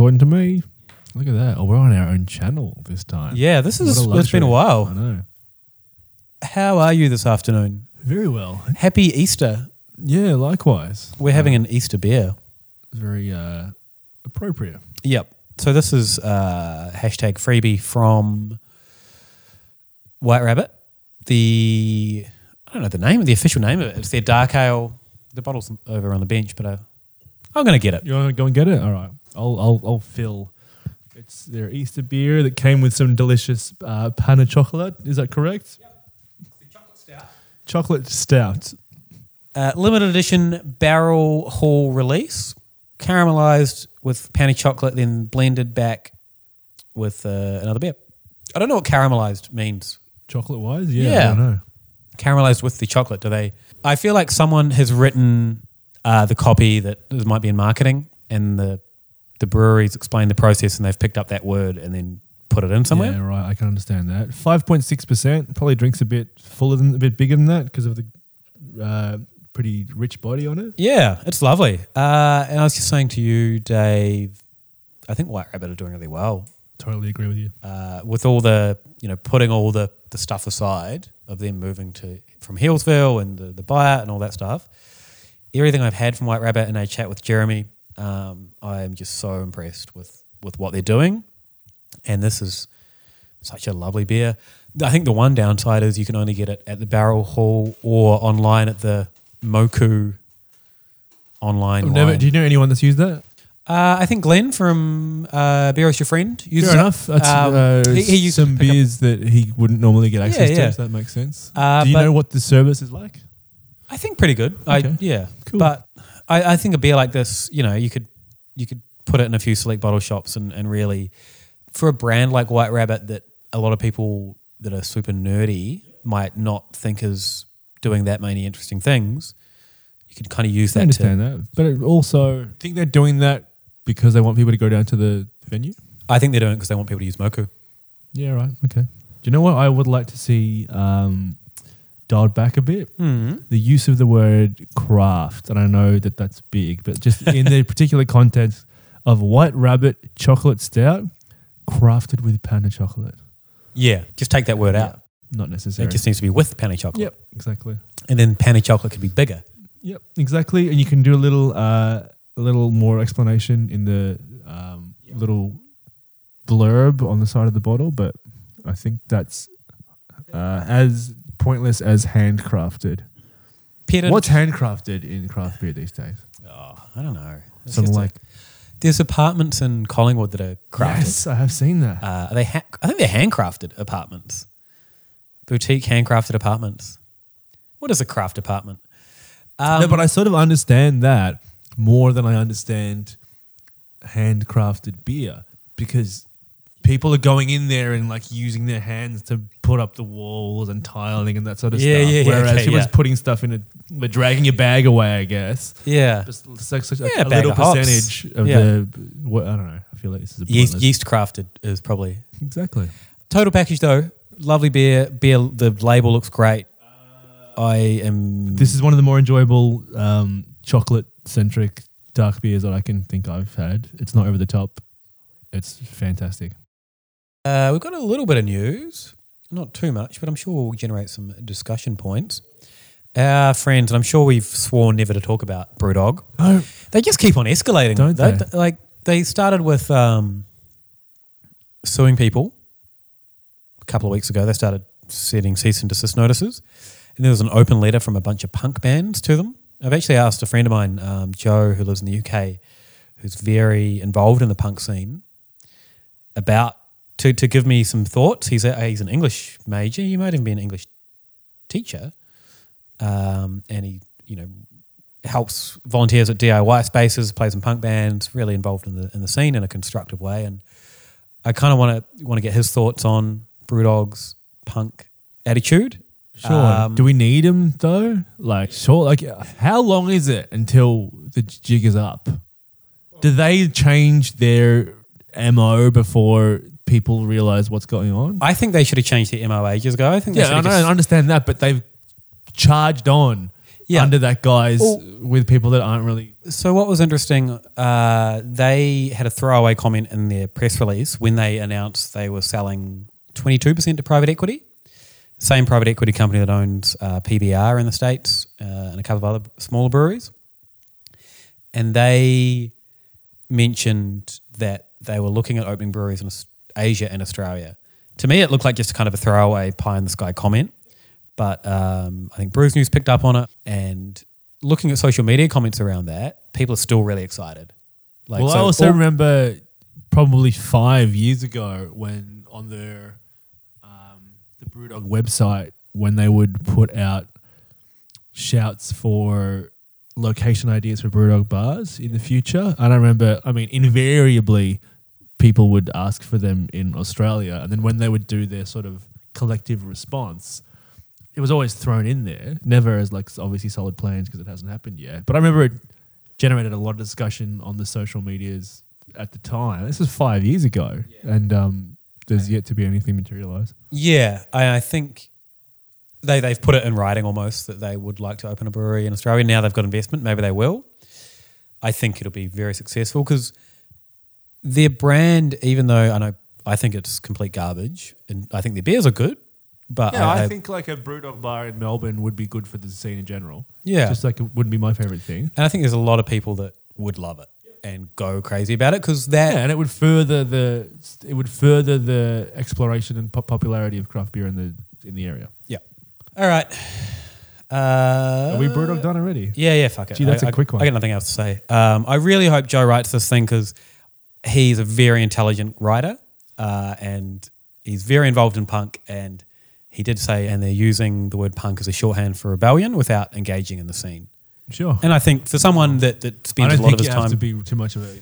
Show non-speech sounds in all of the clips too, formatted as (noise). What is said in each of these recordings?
according to me. Look at that. Oh, we're on our own channel this time. Yeah, this What is. a It's been a luxury. I while. know. How are you this afternoon? Very well. Happy Easter. Yeah, likewise. We're having an Easter beer. Very uh, appropriate. Yep. So this is uh, hashtag freebie from White Rabbit. The I don't know the name, the official name of it. It's their dark ale. The bottle's over on the bench, but uh, I'm going to get it. You want to go and get it? All right. I'll, I'll, I'll fill. It's their Easter beer that came with some delicious uh, Pana chocolate. Is that correct? Chocolate stout. Chocolate stout. Uh, limited edition barrel hall release, caramelized with Pana chocolate, then blended back with uh, another beer. I don't know what caramelized means. Chocolate wise? Yeah. I don't know. Caramelized with the chocolate, do they? I feel like someone has written uh, the copy that this might be in marketing, and the the breweries explain the process, and they've picked up that word and then put it in somewhere. Yeah, right. I can understand that. 5.6%. Probably drinks a bit fuller than, a bit bigger than that because of the uh, pretty rich body on it. Yeah, it's lovely. Uh, and I was just saying to you, Dave, I think White Rabbit are doing really well. Totally agree with you. uh, with all the you know putting all the the stuff aside of them moving to from Healesville and the, the buyout and all that stuff, everything I've had from White Rabbit and I chat with Jeremy, um, I'm just so impressed with with what they're doing, and this is such a lovely beer. I think the one downside is you can only get it at the Barrel Hall or online at the Moku online. Never, do you know anyone that's used that? Uh, I think Glenn from uh, Beer Is Your Friend uses Fair it. enough. That's Um, uh, he- he used some beers that he wouldn't normally get access Yeah, to, yeah. so that makes sense. Uh, do you know what the service is like? I think pretty good. I Okay. yeah, Cool. but I, I think a beer like this, you know, you could you could put it in a few select bottle shops and, and really for a brand like White Rabbit that a lot of people that are super nerdy might not think is doing that many interesting things. You could kind of use I that understand to. that. But it also, I think they're doing that because they want people to go down to the venue. I think they're doing it because they want people to use Moku. Yeah, right. Okay. Do you know what I would like to see um, dialed back a bit? Mm. The use of the word craft. And I know that that's big, but just in the (laughs) particular context of White Rabbit chocolate stout crafted with Pana chocolate. Yeah, just take that word out. Not necessary. It just needs to be with Pana chocolate. Yep, exactly. And then Pana chocolate could be bigger. Yep, exactly. And you can do a little, uh, a little more explanation in the um, little blurb on the side of the bottle. But I think that's uh, as pointless as handcrafted. Pedant. What's handcrafted in craft beer these days? Oh, I don't know. It's just a- like there's apartments in Collingwood that are crafted. yes, I have seen that. Uh, are they ha- I think they're handcrafted apartments, boutique handcrafted apartments. What is a craft apartment? Um, no, but I sort of understand that more than I understand handcrafted beer because people are going in there and like using their hands to put up the walls and tiling and that sort of Yeah, stuff. yeah, yeah, Whereas okay, yeah. just putting stuff in a, they're dragging a bag away, I guess. yeah, Just like such a, Yeah, a bag little of hops. percentage of Yeah. the. What, I don't know. I feel like this is a yeast, pointless- yeast crafted is probably Exactly. total package though. Lovely beer. Beer. The label looks great. I am. This is one of the more enjoyable um, chocolate centric dark beers that I can think I've had. It's not over the top. It's fantastic. Uh, we've got a little bit of news, not too much, but I'm sure we'll generate some discussion points. Our friends, and I'm sure we've sworn never to talk about Brewdog. Oh, They just keep on escalating, Don't they? Like they started with um, suing people a couple of weeks ago. They started sending cease and desist notices, and there was an open letter from a bunch of punk bands to them. I've actually asked a friend of mine, um, Joe, who lives in the UK, who's very involved in the punk scene, about to to give me some thoughts. He's a, he's an English major. He might even be an English teacher, um, and he you know helps volunteers at DIY spaces, plays in punk bands, really involved in the in the scene in a constructive way. And I kind of want to want to get his thoughts on Brewdog's punk attitude. Sure. Um, Do we need him though? Like, sure. Like, how long is it until the jig is up? Do they change their mo before people realize what's going on? I think they should have changed the MO ages ago. I think they yeah, I, know, I understand that, but they've charged on. Yeah. under that guise Well- with people that aren't really. So what was interesting, uh, they had a throwaway comment in their press release when they announced they were selling 22% to private equity. Same private equity company that owns uh, PBR in the States uh, and a couple of other smaller breweries. And they mentioned that they were looking at opening breweries in Asia and Australia. To me, it looked like just kind of a throwaway pie in the sky comment. But um, I think Brews News picked up on it. And looking at social media comments around that, people are still really excited. Like, well, I also all- remember probably five years ago when on their um, the BrewDog website when they would put out shouts for location ideas for BrewDog bars in the future. And I remember, I mean, invariably people would ask for them in Australia, and then when they would do their sort of collective response. It was always thrown in there, never as like obviously solid plans because it hasn't happened yet. But I remember it generated a lot of discussion on the social medias at the time. This was five years ago, and um, there's yet to be anything materialized. Yeah, I, I think they they've put it in writing almost that they would like to open a brewery in Australia. Now they've got investment, maybe they will. I think it'll be very successful because their brand, even though I know I think it's complete garbage, and I think their beers are good, but Yeah, I, I, think like a BrewDog bar in Melbourne would be good for the scene in general. Yeah. just like it wouldn't be my favorite thing. and I think there's a lot of people that would love it and go crazy about it because that Yeah, and it would further the it would further the exploration and pop- popularity of craft beer in the in the area. yeah. All right. Uh, Are we BrewDog done already? Yeah, yeah, fuck it. Gee, that's a a quick one. I got nothing else to say. Um, I really hope Joe writes this thing because he's a very intelligent writer uh, and he's very involved in punk. And he did say, and they're using the word punk as a shorthand for rebellion without engaging in the scene. Sure. And I think for someone that, that spends a lot of his you have time. to be too much of a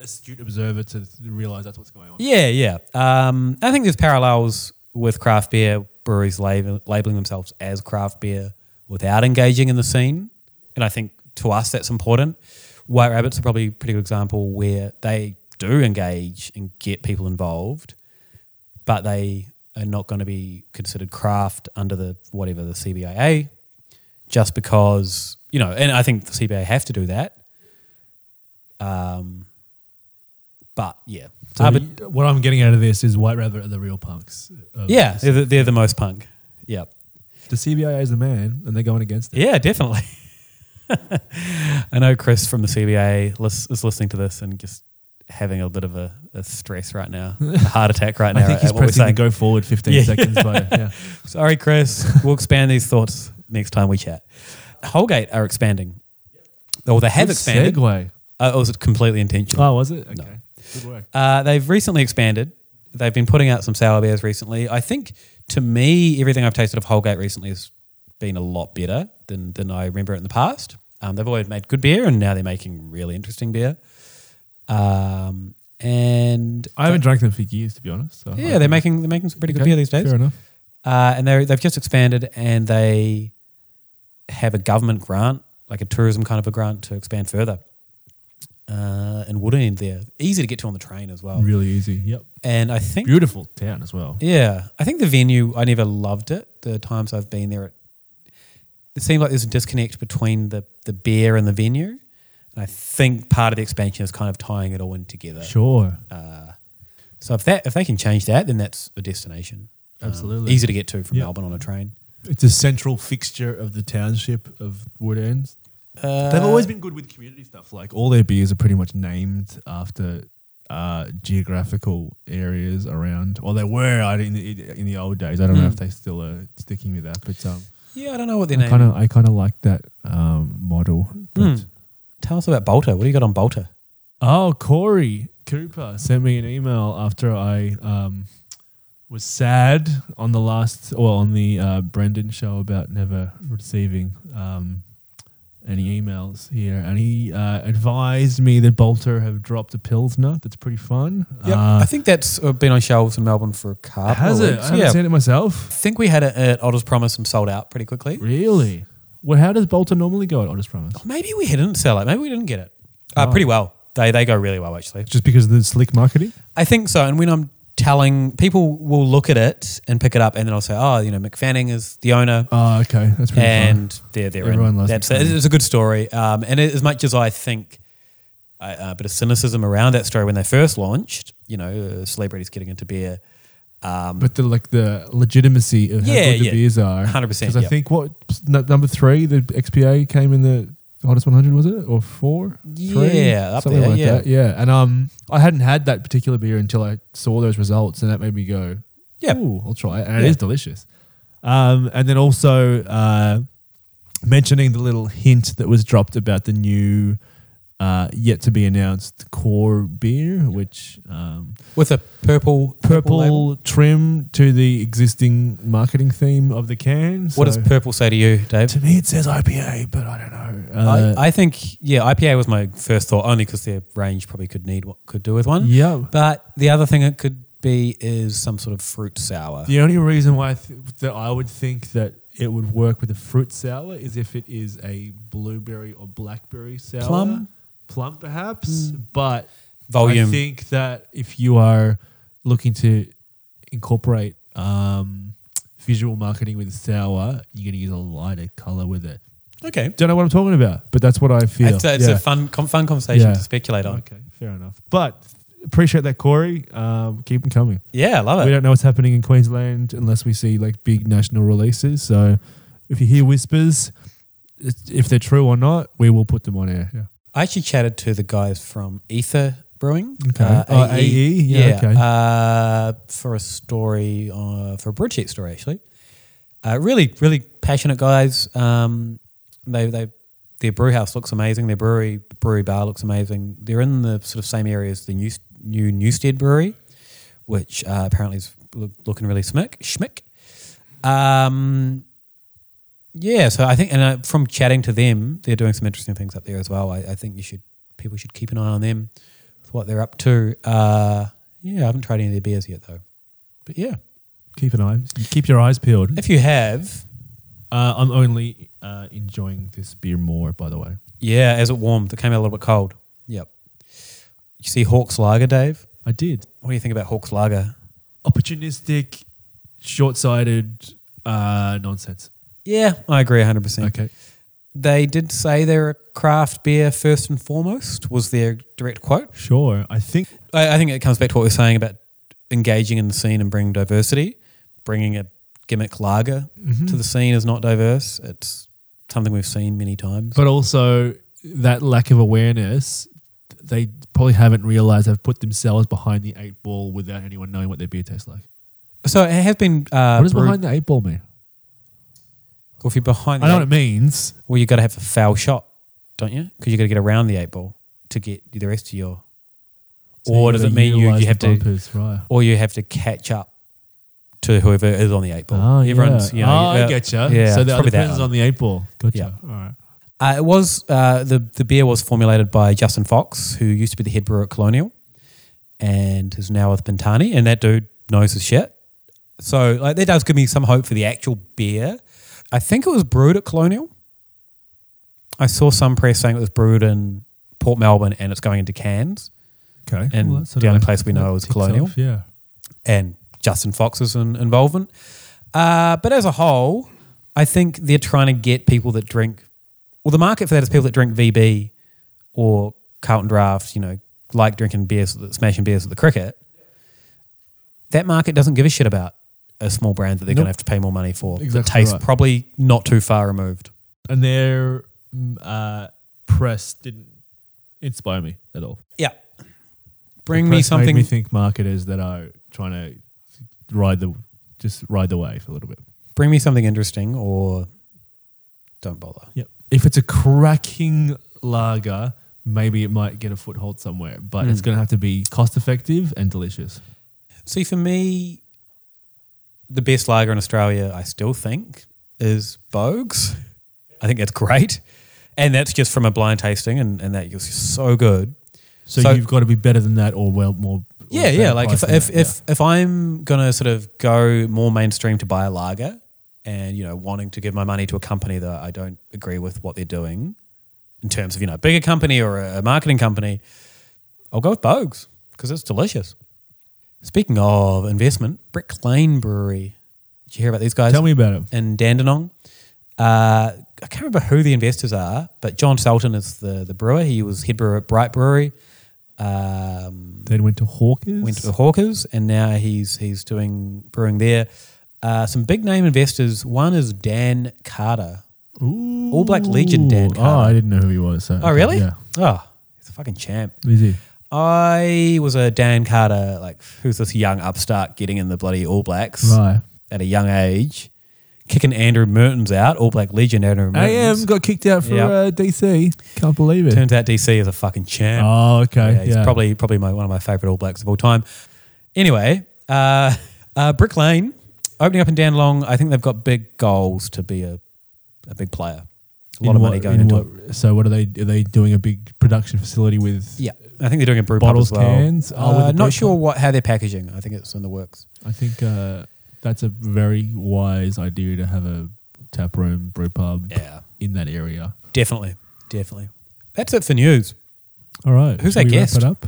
astute observer to realize that's what's going on. Yeah, yeah. Um, I think there's parallels with craft beer breweries label, labeling themselves as craft beer without engaging in the scene. And I think to us that's important. White Rabbit's are probably a pretty good example where they do engage and get people involved, but they are not going to be considered craft under the whatever the CBIA just because, you know, and I think the CBA have to do that. Um, but yeah, So Uh, but what I'm getting out of this is White Rabbit are the real punks. Yeah, they're the, they're the most punk. Yeah, the CBIA is the man, and they're going against it. yeah, definitely. (laughs) I know Chris from the CBA is listening to this and just having a bit of a, a stress right now, (laughs) a heart attack right now. I think he's pressing the go forward 15 Yeah. seconds. But yeah. (laughs) Sorry, Chris. we'll expand these thoughts next time we chat. Holgate are expanding. Or they have Good expanded. Segue. Uh, or was it completely intentional? Oh, was it? Okay. Good work. Uh, they've recently expanded. They've been putting out some sour beers recently. I think to me, everything I've tasted of Holgate recently has been a lot better than, than I remember it in the past. Um, they've always made good beer, and now they're making really interesting beer. Um, and I haven't drank them for years, to be honest. So yeah, they're making they're making some pretty good beer these days. Fair enough. Uh, and they they've just expanded, and they have a government grant, like a tourism kind of a grant, to expand further. Uh, and Woodend there, easy to get to on the train as well. Really easy. Yep. And I think Beautiful town as well. Yeah, I think the venue. I never loved it. The times I've been there, it, it seemed like there's a disconnect between the the beer and the venue. And I think part of the expansion is kind of tying it all in together. Sure. Uh, so if that if they can change that, then that's a destination. Um, Absolutely. easy to get to from Yeah. Melbourne on a train. It's a central fixture of the township of Woodends. Uh, They've always been good with community stuff. Like all their beers are pretty much named after uh, geographical areas around, or they were I- in the, in the old days. I don't know Mm. if they still are sticking with that, but um, Yeah, I don't know what their I name. kind of I kind of like that um, model. But Hmm. Tell us about Bolter. What do you got on Bolter? Oh, Corey Cooper sent me an email after I um, was sad on the last, or on the uh, Brendan show about never receiving um, any emails here, and he uh, advised me that Bolter have dropped a pilsner that's pretty fun. I Uh, think that's been on shelves in Melbourne for a couple. has it? I haven't Yeah, seen it myself. I think we had it at Otter's Promise and sold out pretty quickly. Really? Well, how does Bolter normally go at Otter's Promise? Maybe we didn't sell it. Maybe we didn't get it. Uh, Oh. Pretty well. They they go really well actually. Just because of the slick marketing? I think so. And when I'm telling people will look at it and pick it up, and then I'll say, "Oh, you know, McFanning is the owner." Oh, okay, that's pretty and they're they're Everyone in. loves That's McFarlane. it's a good story. Um, and as much as I think a, a bit of cynicism around that story when they first launched, you know, uh, celebrities getting into beer. Um, But the like the legitimacy of how Yeah, good the beers are, 100%, Because I yeah. think what n- number three, the XPA came in the hottest 100, was it or four? Three? Yeah, something there, like yeah. that. Yeah, and um, I hadn't had that particular beer until I saw those results, and that made me go, Yeah. "Ooh, I'll try it," and it Yeah. is delicious. Um, and then also uh, mentioning the little hint that was dropped about the new. Uh, yet to be announced core beer, which um, with a purple purple, label. trim to the existing marketing theme of the can. What does purple say to you, Dave? to me it says IPA, but I don't know. Uh, I, I think yeah, IPA was my first thought, only because their range probably could need what could do with one. yeah. But the other thing it could be is some sort of fruit sour. The only reason why I th- that I would think that it would work with a fruit sour is if it is a blueberry or blackberry sour, Plum? Plum perhaps. But Volume. I think that if you are looking to incorporate um, visual marketing with sour, you're going to use a lighter color with it. Okay, Don't know what I'm talking about, but that's what I feel. it's, a, it's Yeah. a fun com- fun conversation Yeah. to speculate on. Okay, fair enough. But appreciate that, Corey. Um, keep them coming. Yeah, I love it. We don't know what's happening in Queensland unless we see like big national releases. So if you hear whispers, if they're true or not, we will put them on air. Yeah. I actually chatted to the guys from Aether Brewing. Okay. Oh, AE? Yeah, okay. Uh, for a story, uh, for a broadsheet story, actually. Uh, really, really passionate guys. Um, they, they, their brew house looks amazing. Their brewery, brewery bar looks amazing. They're in the sort of same area as the new, new Newstead Brewery, which uh, apparently is look, looking really smick, schmick. Um, yeah, so I think, and uh, from chatting to them, they're doing some interesting things up there as well. I, I think you should, people should keep an eye on them, with what they're up to. Uh, yeah, I haven't tried any of their beers yet though, but yeah, Keep an eye. Keep your eyes peeled. if you have, Uh, I'm only uh, enjoying this beer more, by the way. yeah, as it warmed, it came out a little bit cold. Yep. You see Hawke's Lager, Dave? I did. What do you think about Hawke's Lager? Opportunistic, short-sighted uh, nonsense. Yeah, I agree 100%. Okay. They did say they're a craft beer first and foremost, was their direct quote. Sure. I think I, I think it comes back to what we were saying about engaging in the scene and bringing diversity. Bringing a gimmick lager to the scene is not diverse. It's something we've seen many times. but also that lack of awareness, they probably haven't realized they've put themselves behind the eight ball without anyone knowing what their beer tastes like. so it has been. Uh, what does brewed- behind the eight ball mean? Well, if you're behind, the I know what it means. well, you got to have a foul shot, don't you? Because you got to get around the eight ball to get the rest of your. So or you does it mean you, you have the to, right? or you have to catch up to whoever is on the eight ball? Oh, Everyone's, yeah. you know, oh, I uh, get you. Yeah, so probably depends on the eight ball. Gotcha. Yeah. All right. Uh, it was uh, the the beer was formulated by Justin Fox, who used to be the head brewer at Colonial, and is now with Bintani, and that dude knows his shit. So like that does give me some hope for the actual beer. I think it was brewed at Colonial. I saw some press saying it was brewed in Port Melbourne and it's going into cans. Okay. And sort the only place we know is Colonial. off, Yeah. and Justin Fox's in, involvement. Uh, but as a whole, I think they're trying to get people that drink. Well, the market for that is people that drink VB or Carlton Draft. You know, like drinking beers, smashing beers at the cricket. That market doesn't give a shit about a small brand that they're going Nope. to have to pay more money for. that Exactly tastes right. probably not too far removed. And their mm, uh, press didn't inspire me at all. Yeah. Bring The me press something. Made me think marketers that are trying to ride the just ride the wave a little bit. bring me something interesting, or don't bother. Yep. If it's a cracking lager, maybe it might get a foothold somewhere, but Hmm. it's going to have to be cost effective and delicious. See, for me, the best lager in Australia, I still think, is Boag's. I think that's great. And that's just from a blind tasting, and, and that is so good. So, So- you've got to be better than that, or well more. or Yeah, yeah. Like if if, that, if if I'm gonna sort of go more mainstream to buy a lager, and you know wanting to give my money to a company that I don't agree with what they're doing, in terms of you know a bigger company or a marketing company, I'll go with Boag's because it's delicious. Speaking of investment, Brick Lane Brewery. Did you hear about these guys? Tell me about it. in Dandenong. Uh, I can't remember who the investors are, but John Seltin is the, the brewer. He was head brewer at Bright Brewery. Um, Then went to Hawkers. went to Hawkers, and now he's he's doing brewing there. Uh, some big name investors. One is Dan Carter. Ooh. All Black Legion Dan Carter. Oh, I didn't know who he was. So Oh, really? Yeah. Oh, he's a fucking champ. Is he? I was a Dan Carter, like who's this young upstart getting in the bloody All Blacks Right. at a young age, kicking Andrew Mehrtens out, All Black Legion Andrew Mehrtens. AM got kicked out for Yep. uh, DC. Can't believe it. Turns out DC is a fucking champ. oh, okay. Yeah, he's yeah. probably probably my, one of my favorite All Blacks of all time. Anyway, uh, uh, Brick Lane opening up and in Dandenong. I think they've got big goals to be a, a big player. A lot In of what- money going in into what- it. So, what are they? Are they doing a big production facility with? Yeah, I think they're doing a brew Bottles, pub as well. cans? Oh, Uh, not sure pub? what how they're packaging. I think it's in the works. I think uh, that's a very wise idea to have a tap room, brew pub Yeah, in that area. definitely, definitely. That's it for news. All right. Who's our we wrap guest? it up?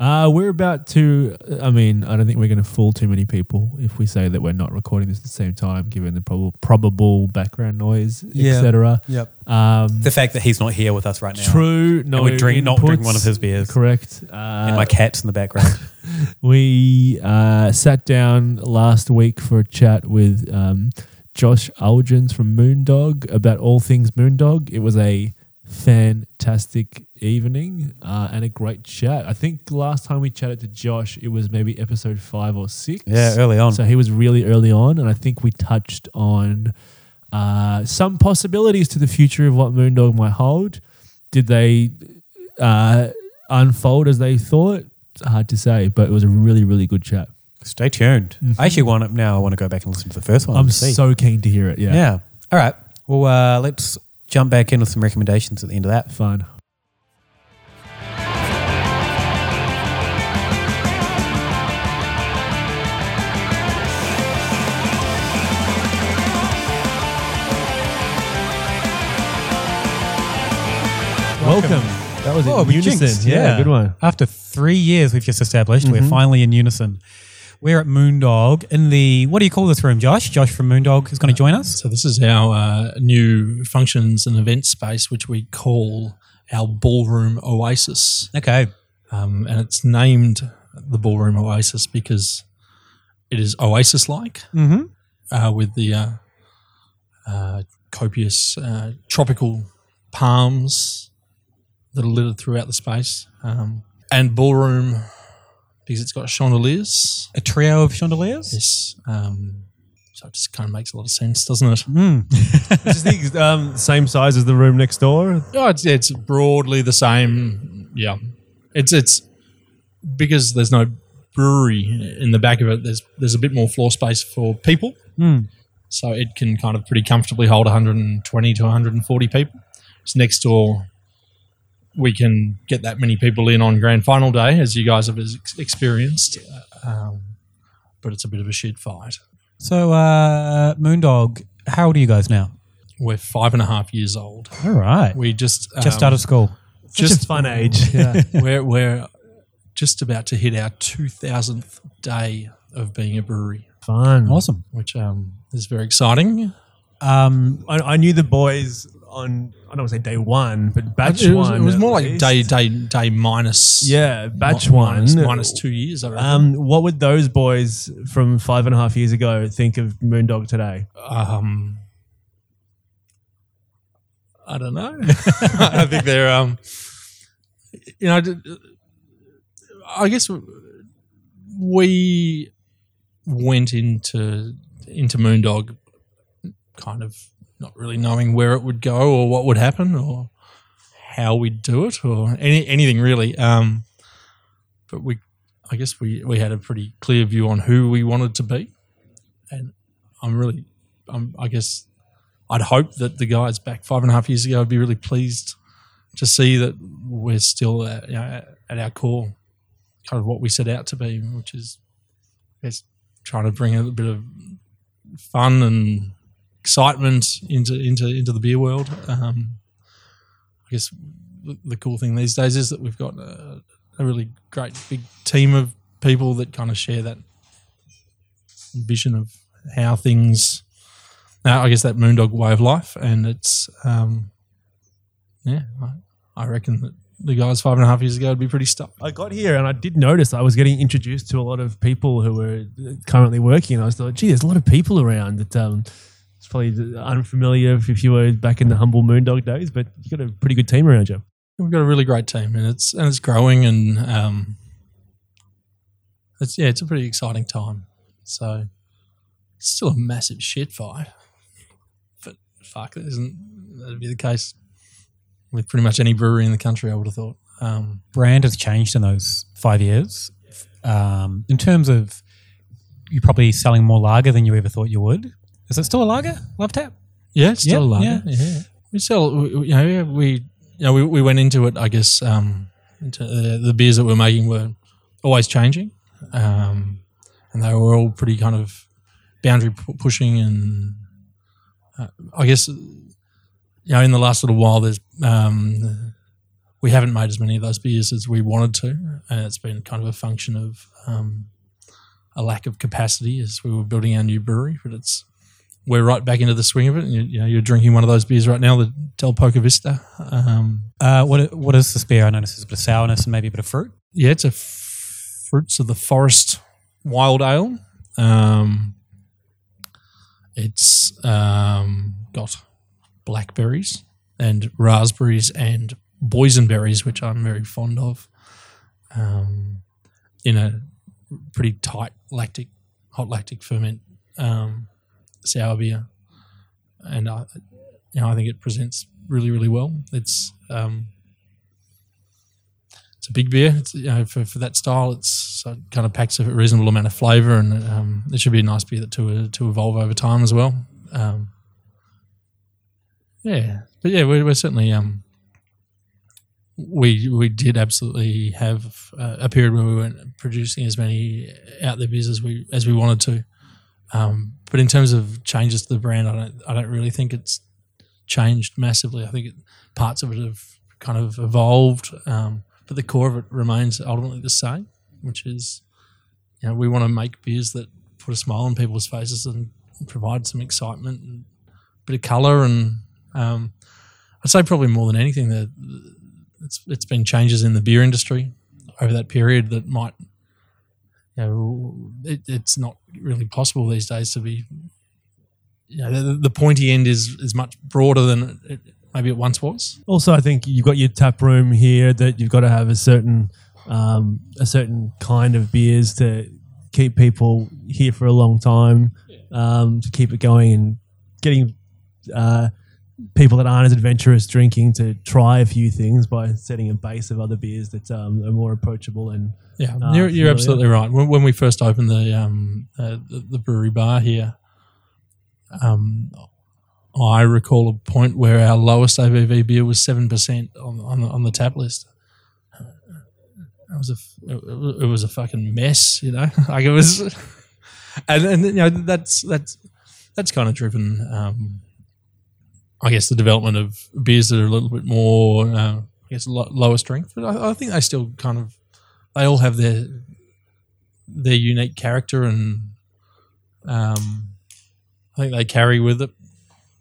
Uh, we're about to. I mean, I don't think we're going to fool too many people if we say that we're not recording this at the same time, given the probable probable background noise, Yeah. etc. Yep. Um, The fact that he's not here with us right now. true. No, we're drink- not drinking one of his beers. Correct. Uh, And my cat's in the background. (laughs) (laughs) We uh, sat down last week for a chat with um, Josh Uljans from Moondog about all things Moondog. It was a fantastic evening uh, and a great chat. I think last time we chatted to Josh, it was maybe episode five or six. yeah, early on. So he was really early on, and I think we touched on uh, some possibilities to the future of what Moondog might hold. Did they uh, unfold as they thought? It's hard to say, but it was a really, really good chat. Stay tuned. Mhm. I actually want to, now. I want to go back and listen to the first one. I'm see. so keen to hear it. Yeah, yeah. All right. Well, uh, let's jump back in with some recommendations at the end of that. fun. Welcome. That was Oh, in unison. Yeah, yeah. good one. After three years, we've just established we're Mhm. finally in unison. We're at Moondog in the what do you call this room, Josh? Josh from Moondog is going to join us. So this is our uh, new functions and event space, which we call our ballroom oasis, Okay. um, and it's named the ballroom oasis because it is oasis-like Mm-hmm. uh, with the uh, uh, copious uh, tropical palms that are littered throughout the space, um, and ballroom because it's got chandeliers. A trio of chandeliers. Yes. Um, so it just kind of makes a lot of sense, doesn't it? Mm. Is the um, same size as the room next door? Oh, it's it's broadly the same. Yeah, it's it's because there's no brewery in the back of it. There's there's a bit more floor space for people, Mm. so it can kind of pretty comfortably hold 120 to 140 people. It's next door. We can get that many people in on grand final day, as you guys have ex- experienced. Um, but it's a bit of a shit fight. So, uh, Moondog, how old are you guys now? We're five and a half years old. All right. We just Just out of school. just fun age. (laughs) Yeah. we're we're just about to hit our two thousandth day of being a brewery, fun. Awesome. which um, is very exciting. Um, I, I knew the boys on I don't want to say day one, but batch it was, one. it was more like day day day minus Yeah, batch one minus, minus two years. I reckon. Um, what would those boys from five and a half years ago think of Moondog today? Um, I don't know. (laughs) I think they're um, you know, I guess we went into into Moondog kind of not really knowing where it would go or what would happen or how we'd do it or any anything really. Um, but we, I guess we we had a pretty clear view on who we wanted to be, and I'm really, I'm, I guess, I'd hope that the guys back five and a half years ago would be really pleased to see that we're still at, you know, at our core, kind of what we set out to be, which is, I guess, trying to bring a bit of fun and excitement into into into the beer world. Um, I guess the, cool thing these days is that we've got a, a really great big team of people that kind of share that vision of how things. Now, I guess that Moondog way of life, and it's um, yeah, I, I reckon that the guys five and a half years ago would be pretty stuck. I got here and I did notice I was getting introduced to a lot of people who were currently working. And I was like, gee, there's a lot of people around that um, it's probably unfamiliar if you were back in the humble Moondog days, but you've got a pretty good team around you. We've got a really great team, and it's and it's growing, and um, it's yeah, it's a pretty exciting time. So it's still a massive shit fight, but fuck, it isn't that'd be the case with pretty much any brewery in the country. I would have thought. Um, Brand has changed in those five years. Um, in terms of you're probably selling more lager than you ever thought you would. Is it still a lager? Love Tap? yeah, it's still Yeah, a lager. Yeah. we sell. we- we- You know, we you know we, we went into it. I guess um, into the, the beers that we're making were always changing, um, and they were all pretty kind of boundary pu- pushing. And uh, I guess you know in the last little while, there's um, we haven't made as many of those beers as we wanted to, and it's been kind of a function of um, a lack of capacity as we were building our new brewery. But it's we're right back into the swing of it. And you, you know, you're drinking one of those beers right now, the Del Poca Vista. Um, Uh, what what is the beer? I noticed there's a bit of sourness and maybe a bit of fruit. yeah, it's a f- fruits of the forest wild ale. Um, it's um, got blackberries and raspberries and boysenberries, which I'm very fond of, um, in a pretty tight lactic, hot lactic ferment um, sour beer, and I, you know, I think it presents really, really well. It's um, it's a big beer. It's, you know, for, for that style, it's so it kind of packs a reasonable amount of flavour, and um, it should be a nice beer to to evolve over time as well. Um, yeah, but yeah, we're, we're certainly um, we we did absolutely have uh, a period where we weren't producing as many out there beers as we as we wanted to. Um, but in terms of changes to the brand, I don't I don't really think it's changed massively. I think it, parts of it have kind of evolved, um, but the core of it remains ultimately the same, which is you know we want to make beers that put a smile on people's faces and provide some excitement and a bit of color and um, I'd say probably more than anything that it's it's been changes in the beer industry over that period that might you know it, it's not really possible these days to be you know the, the pointy end is is much broader than it, maybe it once was. Also, I think you've got your tap room here that you've got to have a certain um, a certain kind of beers to keep people here for a long time, um, to keep it going and getting uh, people that aren't as adventurous drinking to try a few things by setting a base of other beers that um, are more approachable and Yeah, Ah, you're, you're absolutely right. When, when we first opened the, um, uh, the the brewery bar here, um, I recall a point where our lowest ABV beer was seven percent on on the, on the tap list. It was a it was a fucking mess, you know. (laughs) like it was, (laughs) and and you know that's that's that's kind of driven, um, I guess, the development of beers that are a little bit more, uh, I guess, lo- lower strength. But I, I think they still kind of they all have their their unique character and um, I think they carry with it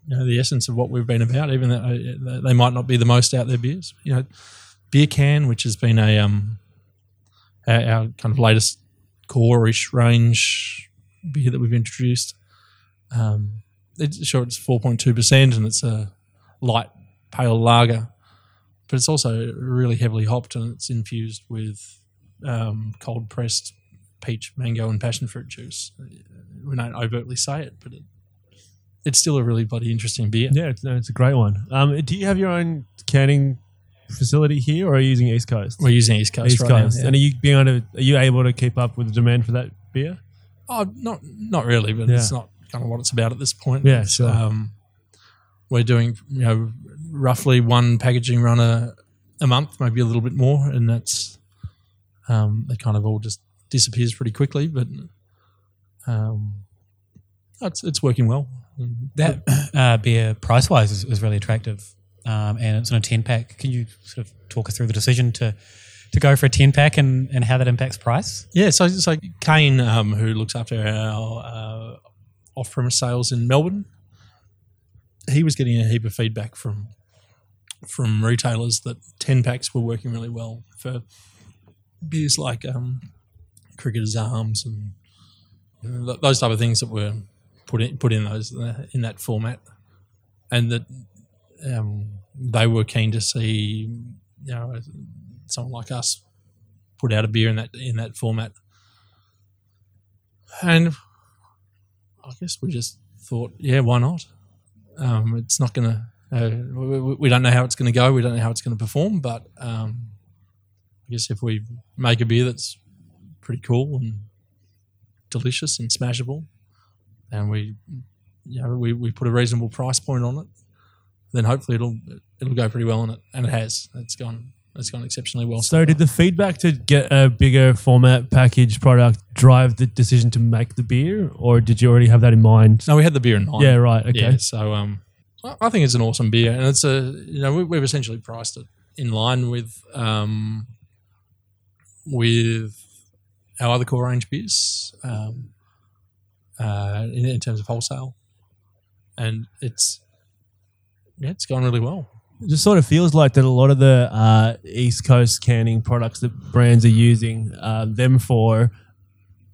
you know the essence of what we've been about even though uh, they might not be the most out there beers you know beer can which has been a um our, our kind of latest core-ish range beer that we've introduced um it's sure it's 4.2% and it's a light pale lager but it's also really heavily hopped and it's infused with um, cold pressed peach, mango, and passion fruit juice. We don't overtly say it, but it, it's still a really bloody interesting beer. yeah, it's, no, it's a great one. Um, do you have your own canning facility here, or are you using East Coast? We're using East Coast East right Coast, now. yeah. and are you being able to, are you able to keep up with the demand for that beer? Oh, not not really, but Yeah. it's not kind of what it's about at this point. Yeah, sure. Um, we're doing you know roughly one packaging run a, a month, maybe a little bit more, and that's um, it. Kind of all just disappears pretty quickly, but um, it's it's working well. That uh, beer price wise is, is really attractive, um, and it's in a ten pack. Can you sort of talk us through the decision to to go for a 10 pack and, and how that impacts price? Yeah, so so Kane, um, who looks after our uh, off-premise sales in Melbourne, he was getting a heap of feedback from from retailers that ten packs were working really well for beers like um, Cricketer's Arms and you know, those type of things that were put in put in those uh, in that format, and that um, they were keen to see you know someone like us put out a beer in that in that format. And I guess we just thought, yeah, why not? Um, it's not going to. Uh, we, we- don't know how it's going to go. We don't know how it's going to perform. But um, I guess if we make a beer that's pretty cool and delicious and smashable, and we, you know, we, we put a reasonable price point on it, then hopefully it'll it'll go pretty well on it, and it has. It's gone. It's gone exceptionally well. So, did the feedback to get a bigger format package product drive the decision to make the beer, or did you already have that in mind? No, we had the beer in mind. Yeah, right. Okay. Yeah, so um, I think it's an awesome beer, and it's a you know we, we've essentially priced it in line with um, with our other core range beers um, uh, in, in terms of wholesale, and it's yeah, it's gone really well. It just sort of feels like that a lot of the uh, East Coast canning products that brands are using uh, them for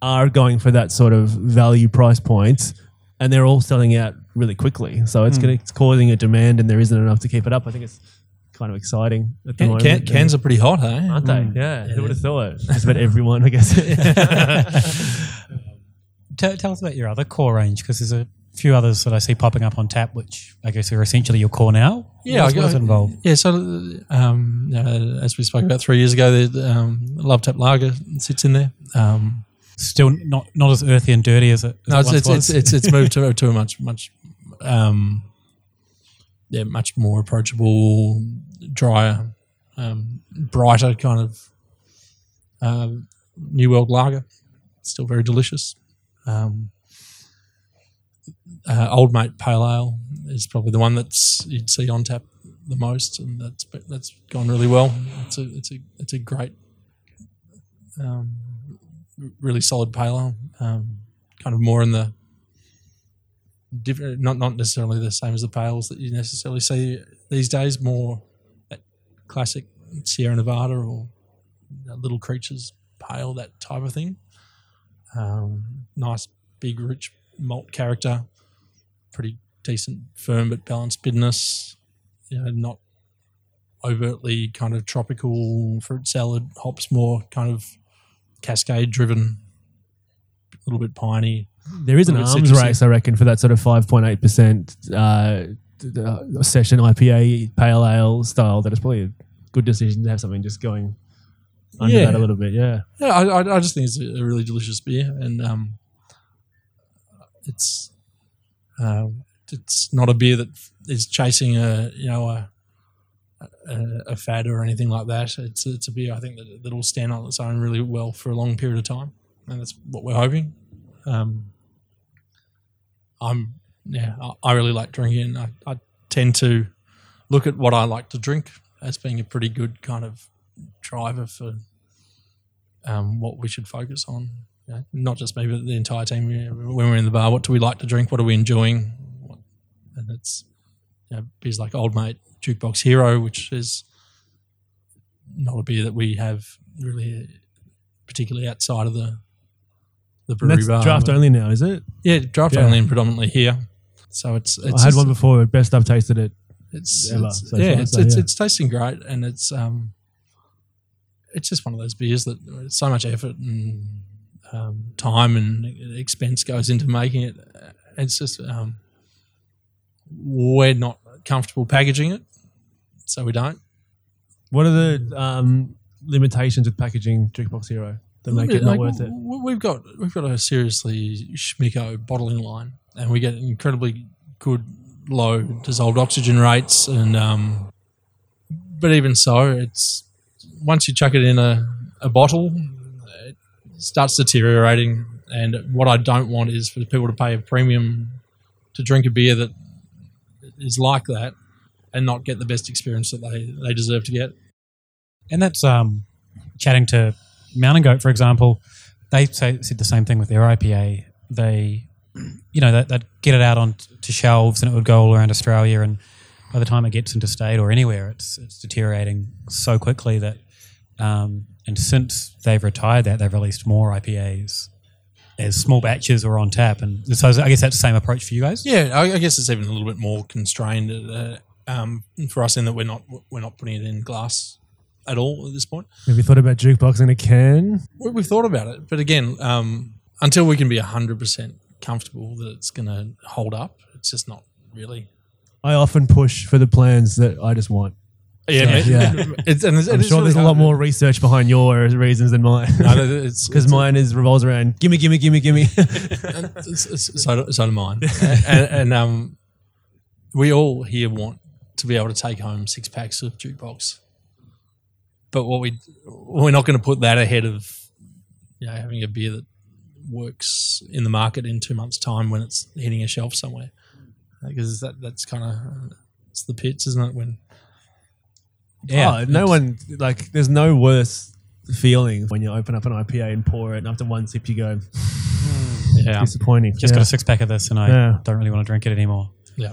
are going for that sort of value price point, and they're all selling out really quickly. So it's, gonna, it's causing a demand, and there isn't enough to keep it up. I think it's kind of exciting at the Can, moment. can, cans are pretty hot, hey? aren't they? Yeah, who would have thought? (laughs) Just about everyone, I guess. (laughs) (laughs) Tell, tell us about your other core range because there's a few others that I see popping up on tap, which I guess are essentially your core now. Yeah, I what's go- involved? Yeah, so um, uh, as we spoke about three years ago, the um, Love Tap Lager sits in there. Um, Still not not as earthy and dirty as it, as no, it it's once it's, was. it's it's it's moved to, (laughs) to a much much um, yeah much more approachable, drier, um, brighter kind of um, New World Lager. Still very delicious. Um, uh, Old Mate Pale Ale is probably the one that's you'd see on tap the most, and that's that's gone really well. It's a it's a it's a great, um, really solid pale ale. Um, kind of more in the different, not not necessarily the same as the pales that you necessarily see these days. More that classic Sierra Nevada or Little Creatures pale, that type of thing. Um, nice, big, rich malt character. Pretty decent, firm but balanced bitterness. You know, not overtly kind of tropical fruit salad hops. More kind of cascade driven, a little bit piney. There is an arms race, I reckon, for that sort of five point eight percent uh, session IPA pale ale style. That is probably a good decision to have something just going under Yeah. that a little bit. Yeah, Yeah, I, I, just think it's a, a really delicious beer, and um, it's uh, it's not a beer that is chasing a you know a, a, a fad or anything like that. It's it's a beer I think that that will stand on its own really well for a long period of time, and that's what we're hoping. Um, I'm yeah, I, I really like drinking. I, I tend to look at what I like to drink as being a pretty good kind of driver for um, what we should focus on. You know, not just me, but the entire team. You know, When we're in the bar, what do we like to drink? What are we enjoying? And it's you know, beers like Old Mate, Jukebox Hero, which is not a beer that we have really, particularly outside of the the brewery that's bar. draft only now, is it? Yeah, draft Yeah. only and predominantly here. So it's, it's I had one before. Best I've tasted it. it's, ever it's- so yeah, far, it's, so it's, yeah. it's tasting great, and it's um, it's just one of those beers that so much effort and um, time and expense goes into making it. It's just um, we're not comfortable packaging it, so we don't. What are the um, limitations with packaging Jukebox Hero that make it not Like, worth it? We've got we've got a seriously schmicko bottling line, and we get incredibly good low dissolved oxygen rates, and um, but even so, it's once you chuck it in a, a bottle, starts deteriorating. And what I don't want is for people to pay a premium to drink a beer that is like that and not get the best experience that they, they deserve to get. And that's um, chatting to Mountain Goat, for example, they say, said the same thing with their IPA. They, you know, they, they'd get it out on to shelves and it would go all around Australia. And by the time it gets into state or anywhere, it's, it's deteriorating so quickly that, um, and since they've retired that, they've released more IPAs as small batches or on tap. And so I guess that's the same approach for you guys. Yeah, I, I guess it's even a little bit more constrained uh, um, for us in that we're not we're not putting it in glass at all at this point. Have you thought about jukebox in a can? We, we've thought about it, but again, um, until we can be hundred percent comfortable that it's going to hold up, it's just not really. I often push for the plans that I just want. Yeah, Yeah. (laughs) It's, and it's, I'm it's sure really there's a lot more research behind your reasons than mine. No, no, Because mine is revolves around gimme, gimme, gimme, gimme. It's- (laughs) it's- so, do- so do mine. (laughs) and, and um, we all here want to be able to take home six packs of jukebox. But what we we're not going to put that ahead of you know having a beer that works in the market in two months' time when it's hitting a shelf somewhere. Because that that's kind of it's the pits, isn't it? When Yeah. Oh, no one like. There's no worse feeling when you open up an IPA and pour it, and after one sip you go yeah, disappointing. Just yeah. got a six pack of this and I Yeah. don't really want to drink it anymore. yeah,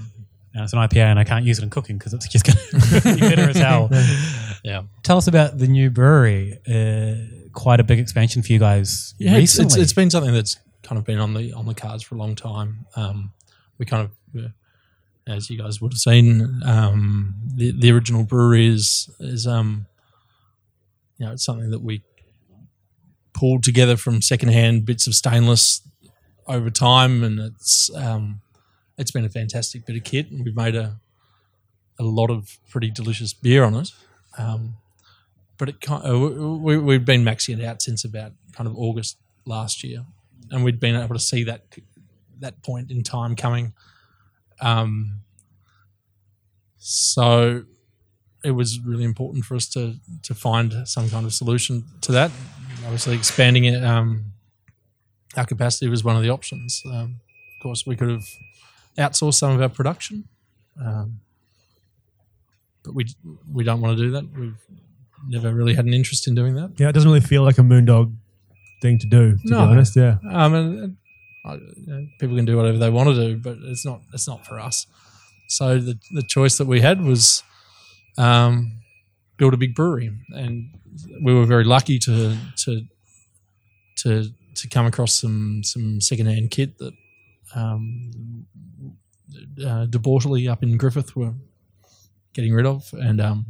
And it's an IPA and I can't use it in cooking because it's just going (laughs) to be bitter as hell. (laughs) yeah. Tell us about the new brewery. Uh, quite a big expansion for you guys Yeah, recently. it's, it's been something that's kind of been on the on the cards for a long time. Um, we kind of, as you guys would have seen, um, the the original brewery is is um, you know, it's something that we pulled together from secondhand bits of stainless over time, and it's um, it's been a fantastic bit of kit, and we've made a a lot of pretty delicious beer on it. Um, but it kind of, we, we've been maxing it out since about kind of August last year, and we'd been able to see that that point in time coming. Um, so it was really important for us to to find some kind of solution to that. Obviously, expanding it, um, our capacity was one of the options. Um, of course, we could have outsourced some of our production, um, but we we don't want to do that. We've never really had an interest in doing that. Yeah, it doesn't really feel like a moondog thing to do. To No. be honest, yeah. Um, and, I, you know, people can do whatever they want to do, but it's not it's not for us. So the the choice that we had was um, build a big brewery, and we were very lucky to to to to come across some some secondhand kit that um, uh, up in Griffith were getting rid of, and um,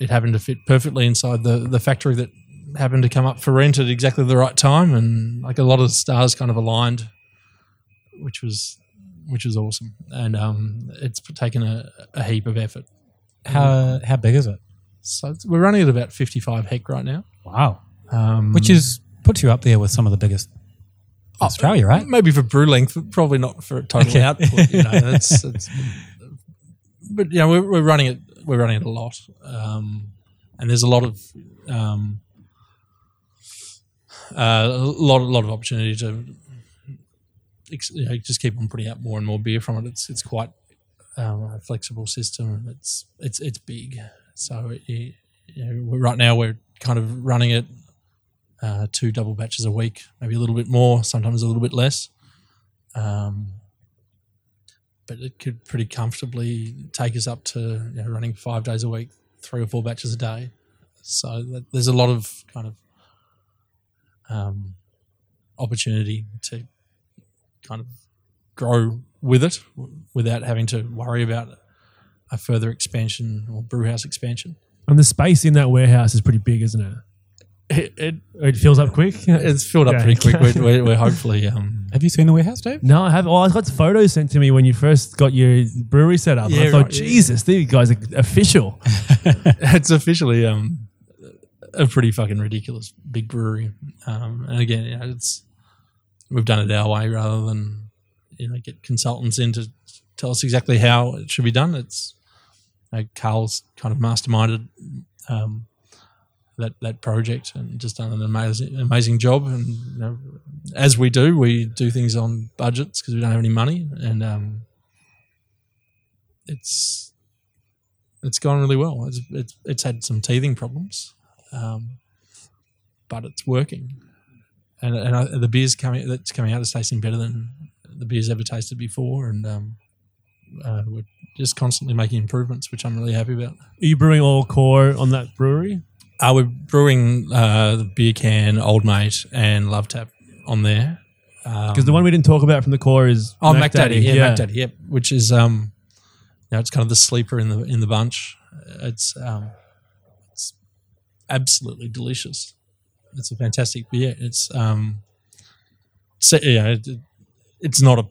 it happened to fit perfectly inside the the factory that happened to come up for rent at exactly the right time, and like a lot of stars kind of aligned, which was which was awesome, and um, it's taken a, a heap of effort. how, how big is it? So it's- we're running at about fifty five hec right now, Wow. um, Which is puts you up there with some of the biggest in Australia, right? Maybe for brew length, probably not for total Okay. output. You know, (laughs) that's, that's, but you know, we're, we're running it. We're running it a lot, um, and there's a lot of um, uh, a lot, a lot of opportunity to you know, just keep on putting out more and more beer from it. It's it's quite um, a flexible system. It's it's it's big. So it, you know, right now we're kind of running it uh, two double batches a week, maybe a little bit more, sometimes a little bit less. Um, but it could pretty comfortably take us up to you know, running five days a week, three or four batches a day. So there's a lot of kind of um, opportunity to kind of grow with it without having to worry about a further expansion or brewhouse expansion. And the space in that warehouse is pretty big, isn't it? It, it, It fills up quick. it's filled up Yeah. pretty quick. We're, we're, we're (laughs) hopefully um, Have you seen the warehouse, Dave? No, I have. Oh, I got photos sent to me when you first got your brewery set up. Yeah, I thought, right, yeah. Jesus, these guys are official. (laughs) it's officially um, a pretty fucking ridiculous big brewery. Um, and again, you know, it's we've done it our way rather than you know get consultants in to tell us exactly how it should be done. It's you know, Carl's kind of masterminded um, that that project and just done an amazing amazing job. And you know, as we do, we do things on budgets because we don't have any money, and um, it's it's gone really well. It's, it's, it's had some teething problems, um, but it's working. And, and I, the beers coming that's coming out is tasting better than the beers ever tasted before, and um, uh, we're just constantly making improvements, which I'm really happy about. Are you brewing all core on that brewery? Uh, we're brewing uh, the beer can, Old Mate, and Love Tap on there. Because the one we didn't talk about from the core is Oh, Mac, Daddy, yeah, Mac Daddy, yep. Which is um, you know, it's kind of the sleeper in the in the bunch. It's um, it's absolutely delicious. It's a fantastic beer. It's um, so, yeah, it, it's not a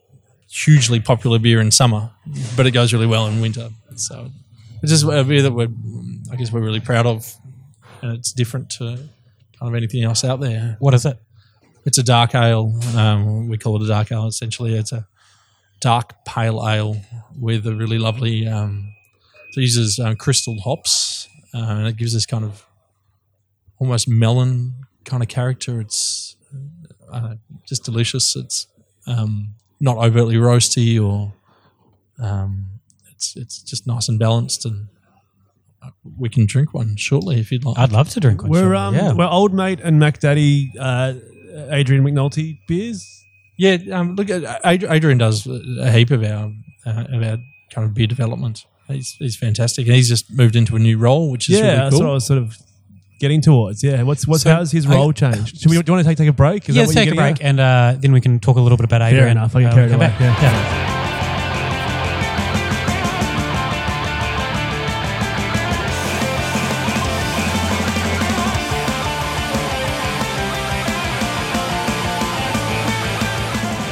hugely popular beer in summer, but it goes really well in winter. So it's just a beer that we're, I guess, we're really proud of, and it's different to kind of anything else out there. What is it? It's a dark ale. Um, we call it a dark ale. Essentially, it's a dark pale ale with a really lovely. Um, it uses um, crystal hops, uh, and it gives this kind of almost melon kind of character. It's uh, just delicious. It's um, not overtly roasty, or um, it's it's just nice and balanced. And uh, we can drink one shortly if you'd like. I'd love to drink one. We're surely, um, yeah. we're old mate and Mac Daddy, uh, Adrian McNulty beers. Yeah, um, look, uh, Adrian does a heap of our uh, of our kind of beer development. He's he's fantastic, and he's just moved into a new role, which is yeah, really that's what I was sort of getting towards. Yeah, what's what's So, how's his I- role changed? Should we, do you want to take take a break? Is yeah, that let's what you're take a getting break at? and uh, then we can talk a little bit about Adrian. Enough. I get Uh, carried come away. back. Yeah. Yeah.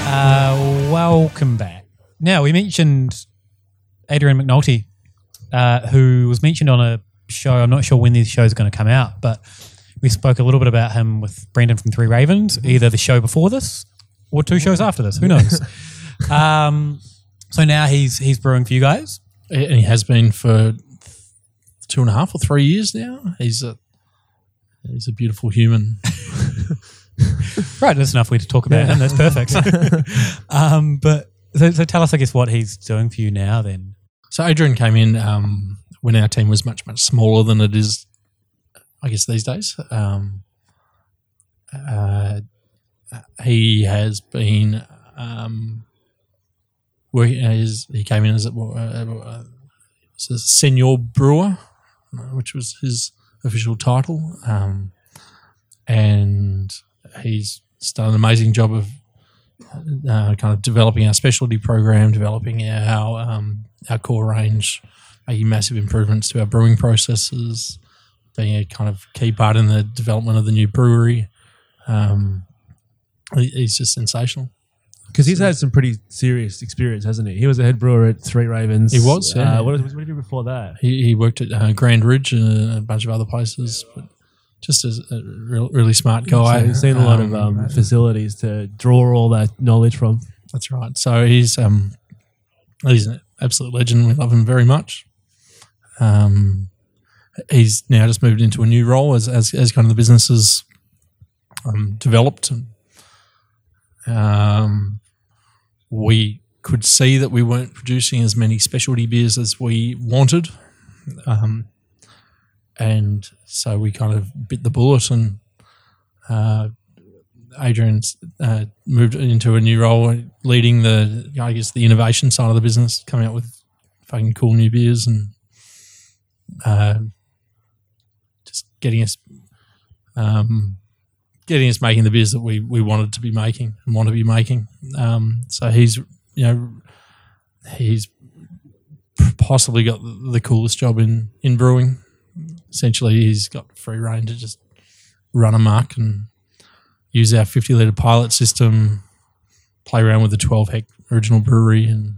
Uh, welcome back. Now we mentioned Adrian McNulty, uh, who was mentioned on a show. I'm not sure when these shows are going to come out, but we spoke a little bit about him with Brendan from Three Ravens, either the show before this or two shows after this. Who knows? (laughs) um, so now he's he's brewing for you guys. and he has been for two and a half or three years now. He's a he's a beautiful human. (laughs) Right, that's enough we to talk about him. That's perfect. (laughs) um, but so, so tell us, I guess, what he's doing for you now. Then So Adrian came in um, when our team was much much smaller than it is, I guess these days. Um, uh, he has been um, working as he came in as a, uh, a senior brewer, uh, which was his official title, um, and he's done an amazing job of uh, kind of developing our specialty program, developing our um, our core range, making massive improvements to our brewing processes, being a kind of key part in the development of the new brewery. Um, he- he's just sensational. Because he's had some pretty serious experience, hasn't he? He was a head brewer at Three Ravens. He was, yeah. Uh, what, what did he do before that? He, he worked at uh, Grand Ridge and a bunch of other places, but just as a real, really smart guy. So he's seen a lot of um, facilities to draw all that knowledge from. That's right. So he's um he's an absolute legend. We love him very much. Um, he's now just moved into a new role as as, as kind of the business has um, developed. Um, we could see that we weren't producing as many specialty beers as we wanted, um, and so we kind of bit the bullet and. Uh, Adrian's uh, moved into a new role, leading the I guess the innovation side of the business, coming up with fucking cool new beers and uh, just getting us, um, getting us making the beers that we we wanted to be making and want to be making. Um, so he's you know he's possibly got the coolest job in in brewing. Essentially, he's got free reign to just run amok and use our 50 litre pilot system, play around with the 12 hec original brewery, and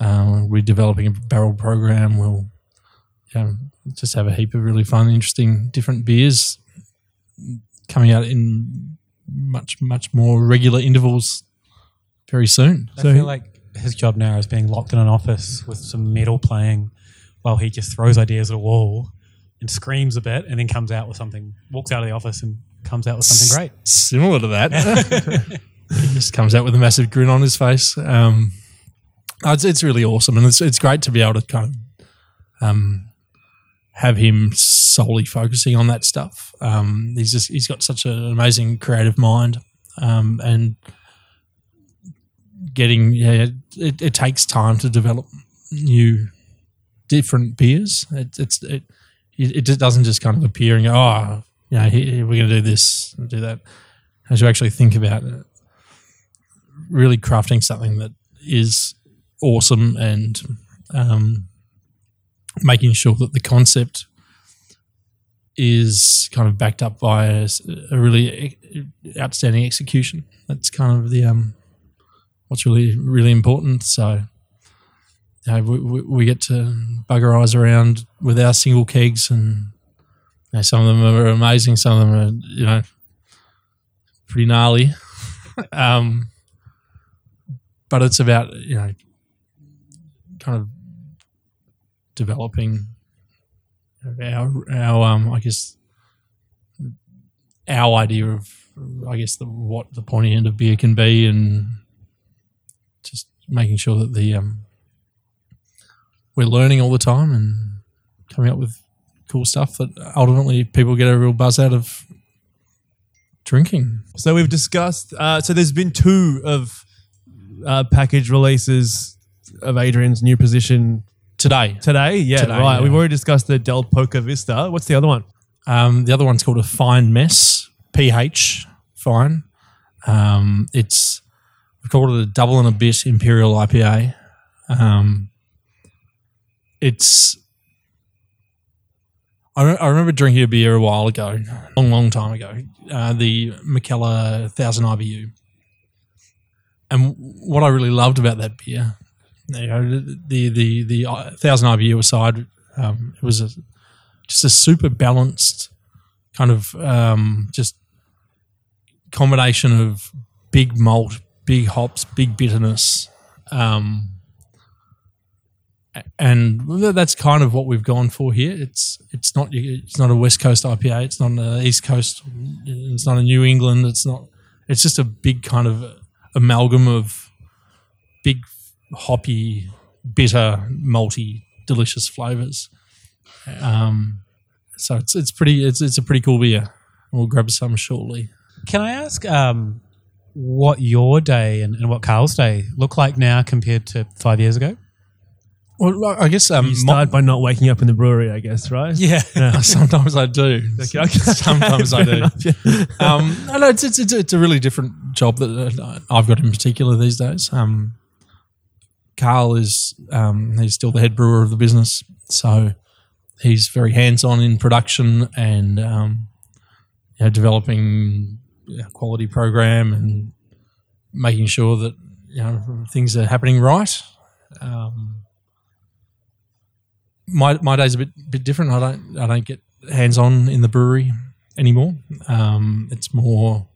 uh, we're developing a barrel program. We'll yeah, just have a heap of really fun, interesting, different beers coming out in much, much more regular intervals very soon. I So feel like his job now is being locked in an office with some metal playing, while he just throws ideas at a wall and screams a bit, and then comes out with something. Walks out of the office and comes out with something great. Similar to that. (laughs) (laughs) he just comes out with a massive grin on his face. Um, it's, it's really awesome, and it's it's great to be able to kind of um, have him solely focusing on that stuff. Um, he's just he's got such an amazing creative mind, um, and getting yeah, it, it takes time to develop new different beers. It, it's it it doesn't just kind of appear and go, oh, you know, here, we're going to do this and do that. As you actually think about it, really crafting something that is awesome and um, making sure that the concept is kind of backed up by a really e- outstanding execution. That's kind of the um, what's really really important. So you know, we, we, get to bugger eyes around with our single kegs, and you know, some of them are amazing. Some of them are you know pretty gnarly. (laughs) um, but it's about you know kind of developing our our um I guess our idea of I guess the what the pointy end of beer can be and just making sure that the um we're learning all the time and coming up with cool stuff that ultimately people get a real buzz out of drinking. So we've discussed. Uh, so there's been two of uh, package releases of Adrian's new position Today, today. Yeah, Today, right. yeah. We've already discussed the Del Poca Vista. What's the other one? Um, the other one's called a fine mess, PH fine. Um, it's we called it a double and a bit imperial IPA. Um, it's I, re- I remember drinking a beer a while ago, a long, long time ago, uh, the Mikkeller Thousand IBU, and what I really loved about that beer, you know, the the the uh, Thousand IBU aside, um, it was a just a super balanced kind of um, just combination of big malt, big hops, big bitterness. Um, and that's kind of what we've gone for here. It's it's not it's not a West Coast IPA. It's not an East Coast. It's not a New England. It's not. It's just a big kind of amalgam of big hoppy, bitter, malty, delicious flavors. Um, so it's it's pretty it's it's a pretty cool beer. We'll grab some shortly. Can I ask um, what your day and, and what Carl's day look like now compared to five years ago? Well, I guess um, You start by not waking up in the brewery, I guess, right? Yeah. my- (laughs) sometimes I do. Okay, okay. (laughs) Sometimes I do. (laughs) enough, yeah. Um, no, no, it's, it's it's it's a really different job that uh, I've got in particular these days. Um, Carl is um, he's still the head brewer of the business, so he's very hands on in production and um, you know, developing a quality program and making sure that you know things are happening right. Um, my my day's a bit bit different. I don't I don't get hands on in the brewery anymore. Um, it's more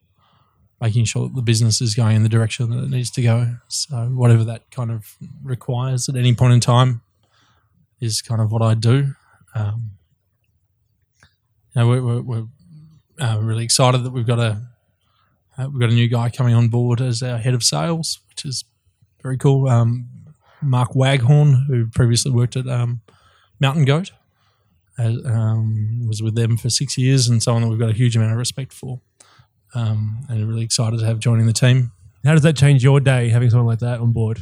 making sure that the business is going in the direction that it needs to go. So whatever that kind of requires at any point in time is kind of what I do. Um, you know, we're, we're, we're uh, really excited that we've got a uh, we've got a new guy coming on board as our head of sales, which is very cool. Um, Mark Waghorn, who previously worked at um, Mountain Goat, uh, um, was with them for six years, and someone that we've got a huge amount of respect for, um, and really excited to have joining the team. How does that change your day having someone like that on board?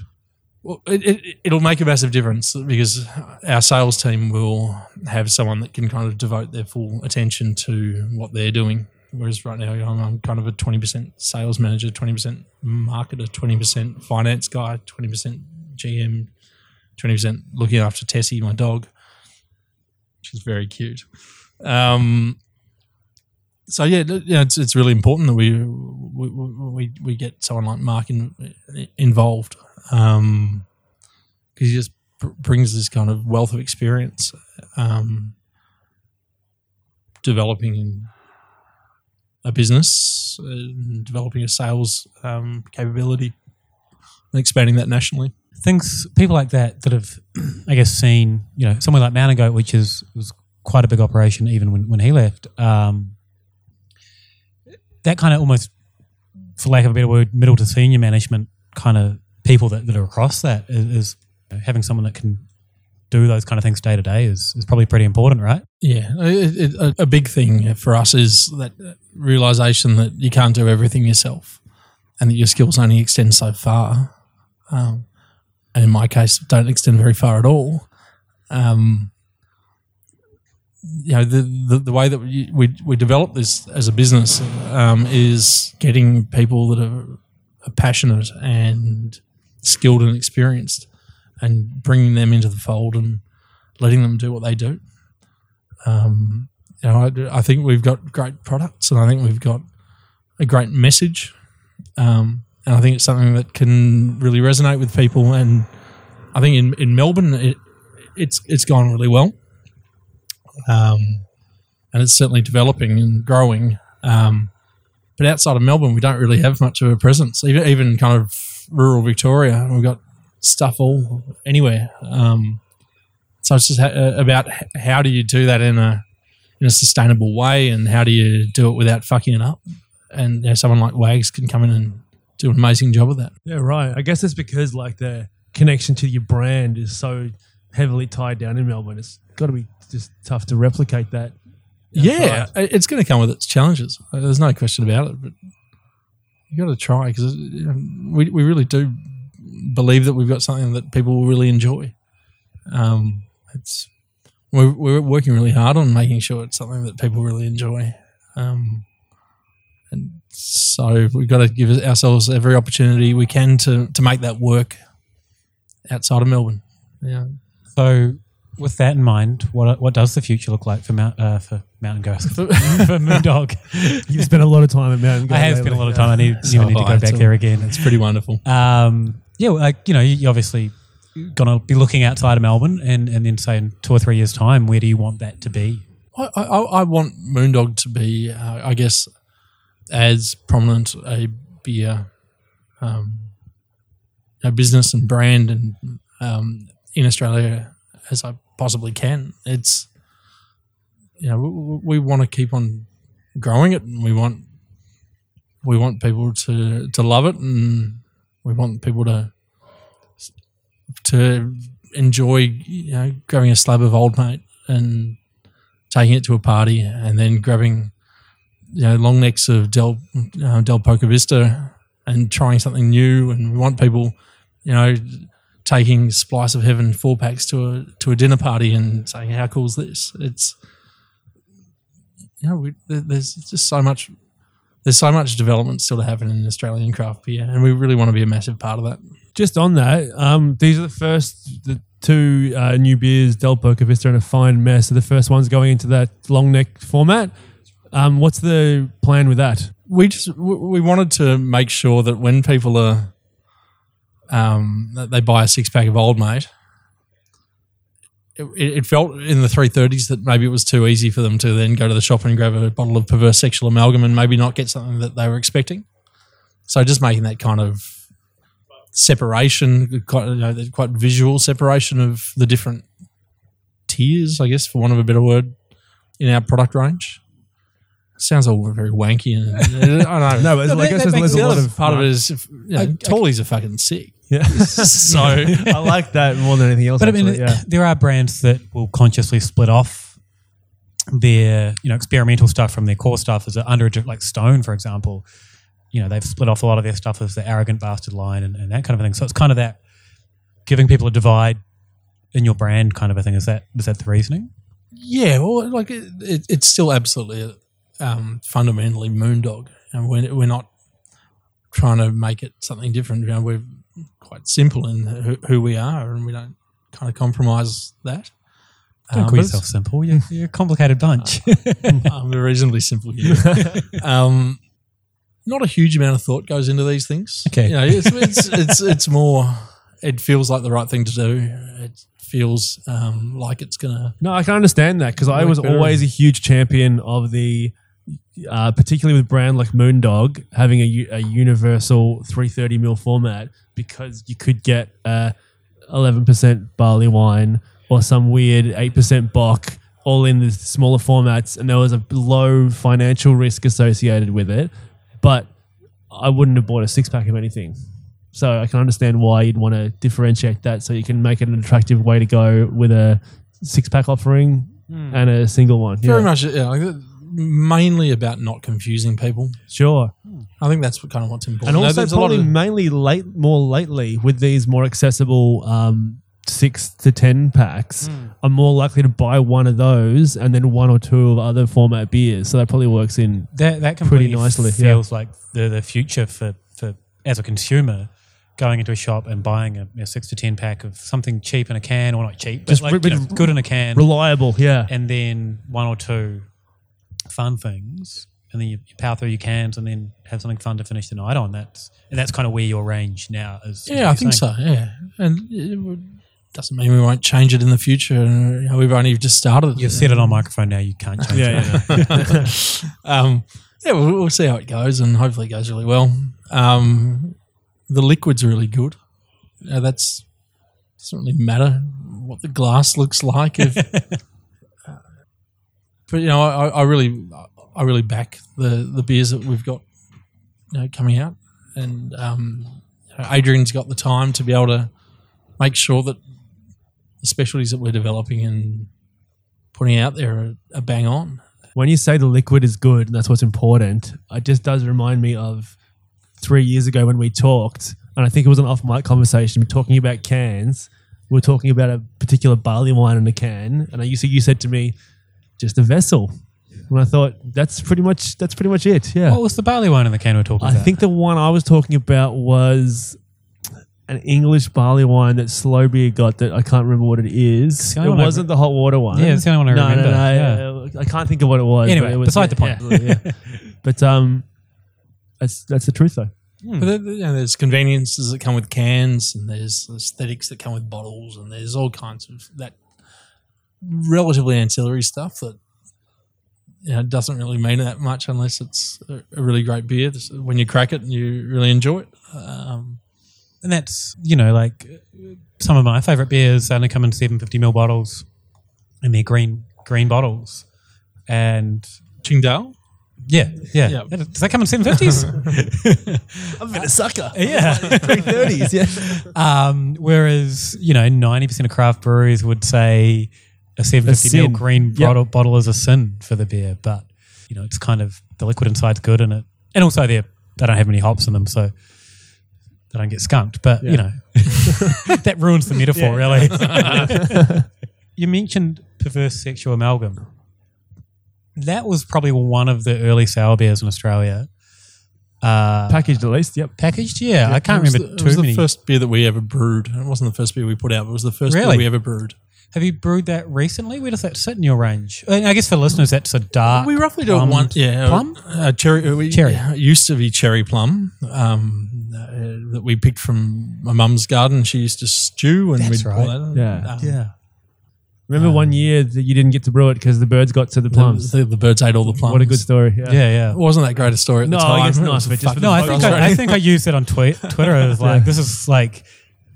Well, it, it, it'll make a massive difference because our sales team will have someone that can kind of devote their full attention to what they're doing. Whereas right now, I'm, I'm kind of a 20% sales manager, 20% marketer, 20% finance guy, 20% GM, 20% looking after Tessie, my dog. She's very cute. Um, so yeah, it's it's really important that we we we, we get someone like Mark in, involved because he just br- brings this kind of wealth of experience, um, developing a business, uh, developing a sales um, capability, and expanding that nationally. Things, people like that that have, (clears throat) I guess, seen, you know, somewhere like Mountain Goat, which is was quite a big operation even when, when he left. Um, that kind of almost, for lack of a better word, middle to senior management kind of people that, that are across that is, is you know, having someone that can do those kind of things day to day is, is probably pretty important, right? Yeah, it, it, a, big thing for us is that realization that you can't do everything yourself, and that your skills only extend so far. Um, and in my case, don't extend very far at all. Um, you know, the, the, the way that we, we, we develop this as a business um, is getting people that are, are passionate and skilled and experienced and bringing them into the fold and letting them do what they do. Um, you know, I, I think we've got great products and I think we've got a great message. Um, and I think it's something that can really resonate with people. And I think in, in Melbourne, it, it's it's gone really well, um, and it's certainly developing and growing. Um, but outside of Melbourne, we don't really have much of a presence. Even even kind of rural Victoria, we've got stuff all anywhere. Um, so it's just ha- uh, about how do you do that in a in a sustainable way, and how do you do it without fucking it up? And you know, someone like Wags can come in and do an amazing job of that. Yeah, right. I guess it's because like the connection to your brand is so heavily tied down in Melbourne. It's got to be just tough to replicate that. Yeah, outside. it's going to come with its challenges. Uh, There's no question about it. But you got to try because we we really do believe that we've got something that people will really enjoy. Um, it's we're we're working really hard on making sure it's something that people really enjoy. Um, and so we've got to give ourselves every opportunity we can to to make that work outside of Melbourne. Yeah. So, with that in mind, what what does the future look like for Mount uh, for Mountain Ghost (laughs) for Moondog? (laughs) You've spent a lot of time at Mountain I have spent a lot of time. I need, even need to go back there again. It's pretty wonderful. Um, yeah, well, like you know, you obviously going to be looking outside of Melbourne, and and then say in two or three years' time, where do you want that to be? I, I, I want Moondog to be, uh, I guess, as prominent a beer, um, a business and brand and um, in Australia as I possibly can. It's, you know, we, we want to keep on growing it, and we want we want people to to love it, and we want people to to enjoy, you know, grabbing a slab of old mate and taking it to a party and then grabbing you know long necks of Del uh, Del Poca Vista and trying something new and we want people you know taking Splice of Heaven four packs to a to a dinner party and saying how cool is this it's you know we, there's just so much there's so much development still to happen in Australian craft beer and we really want to be a massive part of that Just on that, um, these are the first the two uh, new beers, Del Poca Vista and a Fine Mess. are the first ones going into that long neck format. Um, what's the plan with that? we just we wanted to make sure that when people are um they buy a six pack of old mate. It, it felt in the 330s that maybe it was too easy for them to then go to the shop and grab a bottle of perverse sexual amalgam and maybe not get something that they were expecting. So just making that kind of separation quite you know, quite visual separation of the different tiers i guess for want of a better word in our product range sounds all very wanky and (laughs) I don't know. No, but No, I guess there's, there's a lot of part of it is, if, you know, I- I- Tallies are fucking sick. Yeah. (laughs) So (laughs) I like that more than anything else. But I mean, yeah. there are brands that will consciously split off their you know experimental stuff from their core stuff as under like Stone, for example. You know, they've split off a lot of their stuff as the arrogant bastard line and, and that kind of thing. So it's kind of that giving people a divide in your brand kind of a thing. Is that is that the reasoning? yeah, well, like it, it, it's still absolutely um, fundamentally Moondog, and we're we're not trying to make it something different. You know, we're quite simple in who, who we are, and we don't kind of compromise that. Don't um, call yourself simple. You're, you're a complicated bunch. it's- (laughs) I'm reasonably simple here. (laughs) um, not a huge amount of thought goes into these things. Okay. you know, it's, it's it's it's more. It feels like the right thing to do. It feels um, like it's gonna. No, I can understand that because I was always a huge champion of the, uh, particularly with brand like Moondog having a, a universal 330 ml format because you could get a 11% barley wine or some weird 8% bock all in the smaller formats, and there was a low financial risk associated with it. But I wouldn't have bought a six pack of anything. So I can understand why you'd want to differentiate that so you can make it an attractive way to go with a six pack offering and a single one. Very Yeah. much, yeah, mainly about not confusing people. Sure. I think that's what, kind of what's important. And also there's a lot probably of mainly late more lately with these more accessible um, six to ten packs, Hmm. I'm more likely to buy one of those and then one or two of other format beers. So that probably works in That that Pretty completely nicely, yeah. feels like the the future for for as a consumer going into a shop and buying a, a six to ten pack of something cheap in a can or not cheap, but Just like you know, good in a can, reliable. Yeah. and then one or two fun things, and then you, you power through your cans and then have something fun to finish the night on. That's and that's kind of where your range now is. yeah, I think saying. so. Yeah, and it doesn't mean we won't change it in the future. You we've only just started. You've said it on microphone now. You can't change Yeah, it. yeah. (laughs) um, yeah, we'll, we'll see how it goes, and hopefully it goes really well. Um, the liquid's really good. Uh, that's doesn't really matter what the glass looks like. If, uh, (laughs) but you know, I, I really, I really back the the beers that we've got, you know, coming out, and um, Adrian's got the time to be able to make sure that the specialties that we're developing and putting out there are, are bang on. when you say the liquid is good and that's what's important, it just does remind me of three years ago when we talked, and I think it was an off mic conversation talking about cans. We were talking about a particular barley wine in a can, and I you said you said to me, just a vessel. And I thought that's pretty much that's pretty much it. Yeah. What was the barley wine in the can we're talking about? I about? think the one I was talking about was an English barley wine that Slow Beer got that I can't remember what it is. the It only one I wasn't the hot water one. Yeah, it's the only one I no, remember, No, no, I can't think of what it was. Anyway, but it was, beside the point. yeah, yeah. (laughs) But um, that's that's the truth though. But there, you know, there's conveniences that come with cans, and there's aesthetics that come with bottles, and there's all kinds of that relatively ancillary stuff that you know, doesn't really mean that much unless it's a, a really great beer. When you crack it and you really enjoy it, um, and that's you know like some of my favorite beers only come in 750 ml bottles and they're green green bottles and Qingdao. yeah yeah, Yeah. does that come in 750s I've been a sucker. (laughs) yeah Three thirties. Yeah. (laughs) um, whereas you know 90% of craft breweries would say a 750 ml green Yep. bottle, bottle is a sin for the beer but you know it's kind of the liquid inside's good in it and also they they don't have any hops in them so they don't get skunked but you know (laughs) that ruins the metaphor really (laughs) you mentioned perverse sexual amalgam that was probably one of the early sour beers in australia uh, Packaged at least. Yep. packaged yeah, i can't remember the, it was the many first beer that we ever brewed. It wasn't the first beer we put out, but it was the first Really? beer we ever brewed. Have you brewed that recently where does that sit in your range Uh, i guess for listeners that's a dark we roughly do it plummed once. Yeah, plum uh, cherry. uh, We, Cherry. It used to be cherry plum um, uh, that we picked from my mum's garden. She used to stew, and That's we'd right. pull that. Yeah. Um, yeah Remember one year that you didn't get to brew it because the birds got to the The, plums. the, the birds ate all the plums. What a good story. Yeah. yeah yeah It wasn't that great a story at No, the I time. guess It not, was but just no i think I, I think i used it on tweet, twitter as (laughs) like this is like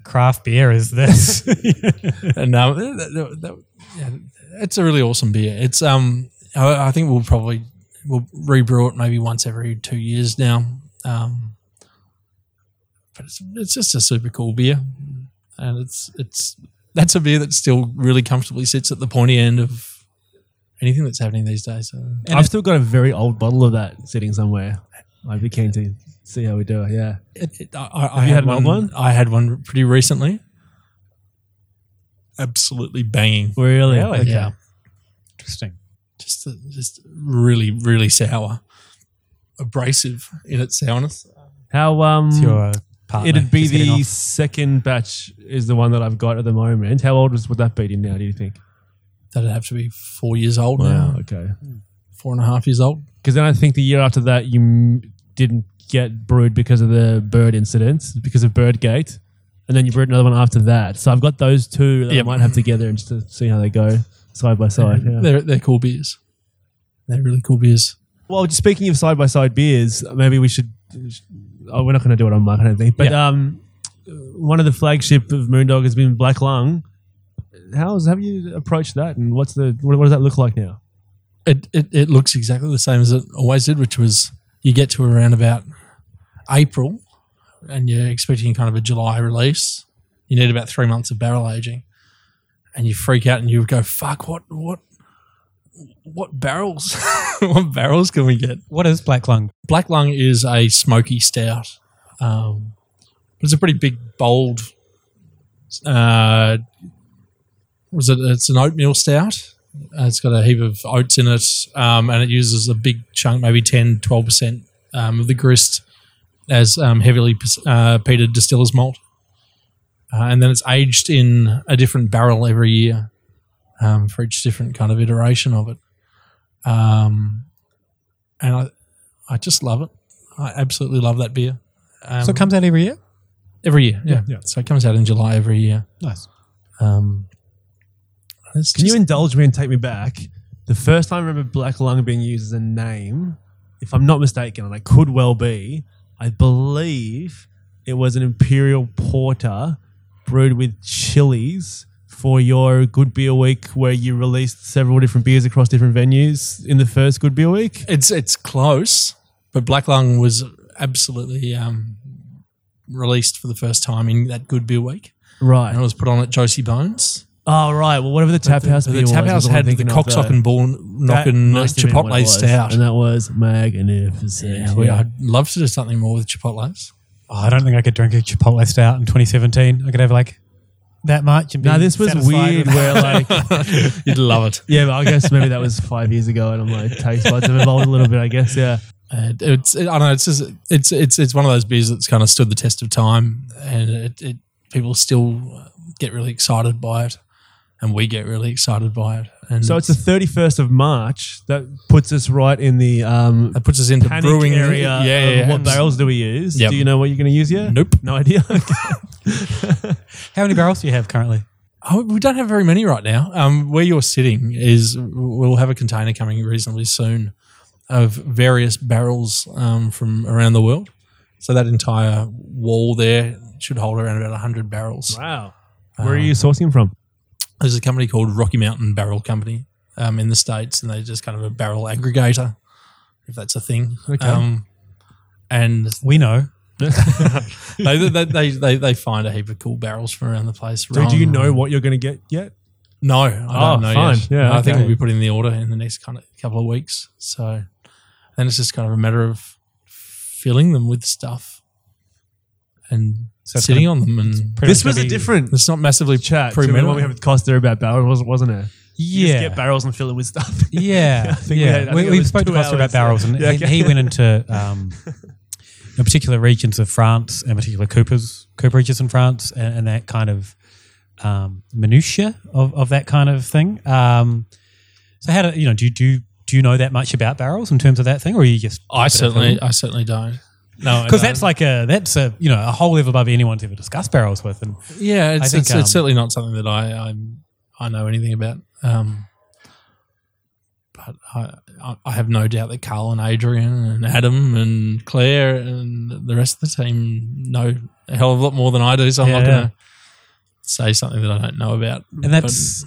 craft beer is this (laughs) (laughs) and um, that- that- that- yeah, it's a really awesome beer. It's um, I, I think we'll probably we'll rebrew it maybe once every two years now. Um, but it's it's just a super cool beer, and it's it's that's a beer that still really comfortably sits at the pointy end of anything that's happening these days. So. I've still got a very old bottle of that sitting somewhere. I'd be keen to see how we do it. Yeah. It, it, I, I, I you had, had one, one? I had one pretty recently. Absolutely banging. Really? Really? Okay. Yeah. interesting just just really really sour, abrasive in its sourness. How um it's your uh, partner it'd be the off. second batch is the one that I've got at the moment. How old was, would that be now, do you think? That'd have to be four years old now, Okay. four and a half years old. Because then I think the year after that you m- didn't get brewed because of the bird incident, because of Birdgate, and then you brewed another one after that. So I've got those two that Yep. I might have together and just to see how they go side by side. Yeah. They're they're cool beers. They're really cool beers. Well, just speaking of side by side beers, maybe we should. Oh, we're not going to do it on mic, I don't think. But um, one of the flagship of Moondog has been Black Lung. How's have you approached that, and what's the what, what does that look like now? It, it it looks exactly the same as it always did, which was you get to around about April, and you're expecting kind of a July release, you need about three months of barrel aging, and you freak out and you go, "Fuck! What what what barrels? (laughs) what barrels can we get?" What is Black Lung? Black Lung is a smoky stout. Um, it's a pretty big, bold. Uh, was it? It's an oatmeal stout. Uh, it's got a heap of oats in it, um, and it uses a big chunk, maybe 10 12 percent um, of the grist as um, heavily uh, peated distiller's malt, uh, and then it's aged in a different barrel every year um, for each different kind of iteration of it. Um, and I, I just love it. I absolutely love that beer. Um, so it comes out every year? every year. Yeah. Yeah. So it comes out in July every year. Nice. Um, it's Can you indulge me and take me back? The first time I remember Black Lung being used as a name, if I'm not mistaken, and I could well be, I believe it was an imperial porter brewed with chilies for your Good Beer Week, where you released several different beers across different venues in the first Good Beer Week. it's it's close, but Black Lung was absolutely um, released for the first time in that Good Beer Week, Right, and it was put on at Josie Bones. Oh, right. Well, whatever the tap house the beer Tap was, House was what had the thinking cocksock and ball knocking must have been what it Chipotle was. stout. And that was magnificent. Yeah, we, I'd love to do something more with Chipotles. Oh, I don't think I could drink a Chipotle stout in 2017. I could have like that much. And be No, this was satisfied weird with- where (laughs) like (laughs) You'd love it. Yeah, but I guess maybe that was five years ago, and I'm like taste buds have evolved a little bit. I guess, yeah. Uh, it's I don't know. It's just it's it's it's one of those beers that's kind of stood the test of time, and it, it people still get really excited by it, and we get really excited by it. And So it's the 31st of March. That puts us right in the um, that puts us into panic brewing area. Yeah, yeah, yeah. What barrels do we use? Yep. Do you know what you're going to use yet? Nope. No idea. (laughs) How many barrels do you have currently? Oh, we don't have very many right now. Um, where you're sitting is we'll have a container coming reasonably soon of various barrels um, from around the world. So that entire wall there should hold around about hundred barrels. wow. Where are you sourcing from? There's a company called Rocky Mountain Barrel Company um, in the states, and they're just kind of a barrel aggregator, if that's a thing. Okay. Um, and We know. (laughs) they, they, they, they, find a heap of cool barrels from around the place. So do you know what you're going to get yet? No, I Oh, don't know fine. yet. Yeah, I think we'll be putting the order in the next kind of couple of weeks. So then it's just kind of a matter of filling them with stuff and So sitting gonna- on them. And This much was a different it's not massively chat to the pre-metal. one we had with Costa about barrels, wasn't it? You Yeah. just get barrels and fill it with stuff. (laughs) Yeah, I think we yeah. had- I we, think we spoke to two Costa about barrels, and (laughs) Yeah, he, okay. he went into um, in particular regions of France, and particular Coopers, cooperages in France, and, and that kind of um, minutia of, of that kind of thing. Um, so, how do you know? Do you do do you know that much about barrels in terms of that thing, or are you just I certainly, I certainly don't. No, because that's like a that's a you know a whole level above anyone's ever discussed barrels with, and yeah, it's, think, it's, um, it's certainly not something that I I'm, I know anything about. Um, but I, I- have no doubt that Carl and Adrian and Adam and Claire and the rest of the team know a hell of a lot more than I do. So I'm Yeah, not going to say something that I don't know about. and that's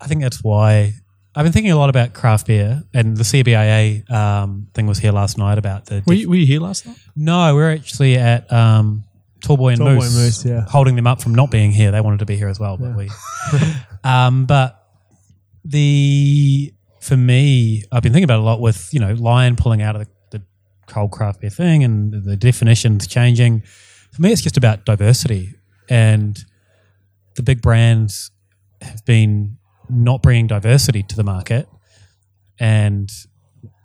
I think that's why I've been thinking a lot about craft beer, and the CBIA um, thing was here last night about the. Were, you, were you here last night? no, we're actually at um, Tallboy and Tallboy Moose, and Moose, yeah. holding them up from not being here. They wanted to be here as well, but we. (laughs) um, but the for me, I've been thinking about it a lot with you know Lion pulling out of the, the cold craft beer thing and the definitions changing. For me, it's just about diversity, and the big brands have been not bringing diversity to the market, and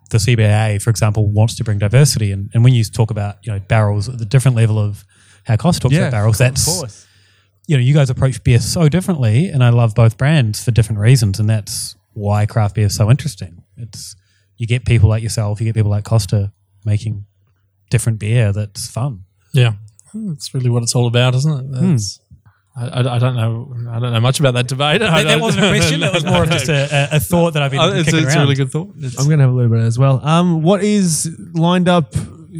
the CBA, for example, wants to bring diversity. And, and when you talk about you know barrels at the different level of how Costa talks about barrels, that's of course. you know, you guys approach beer so differently, and I love both brands for different reasons, and that's why craft beer is so interesting. It's you get people like yourself, you get people like Costa making different beer that's fun. Yeah, hmm, that's really what it's all about, isn't it? Hmm. That's, I, I, I don't know. I don't know much about that debate. That, that wasn't a question; that was more of just a, a, a thought that I've been Oh, it's, kicking it's a really good thought. It's- I'm going to have a little bit as well. Um, what is lined up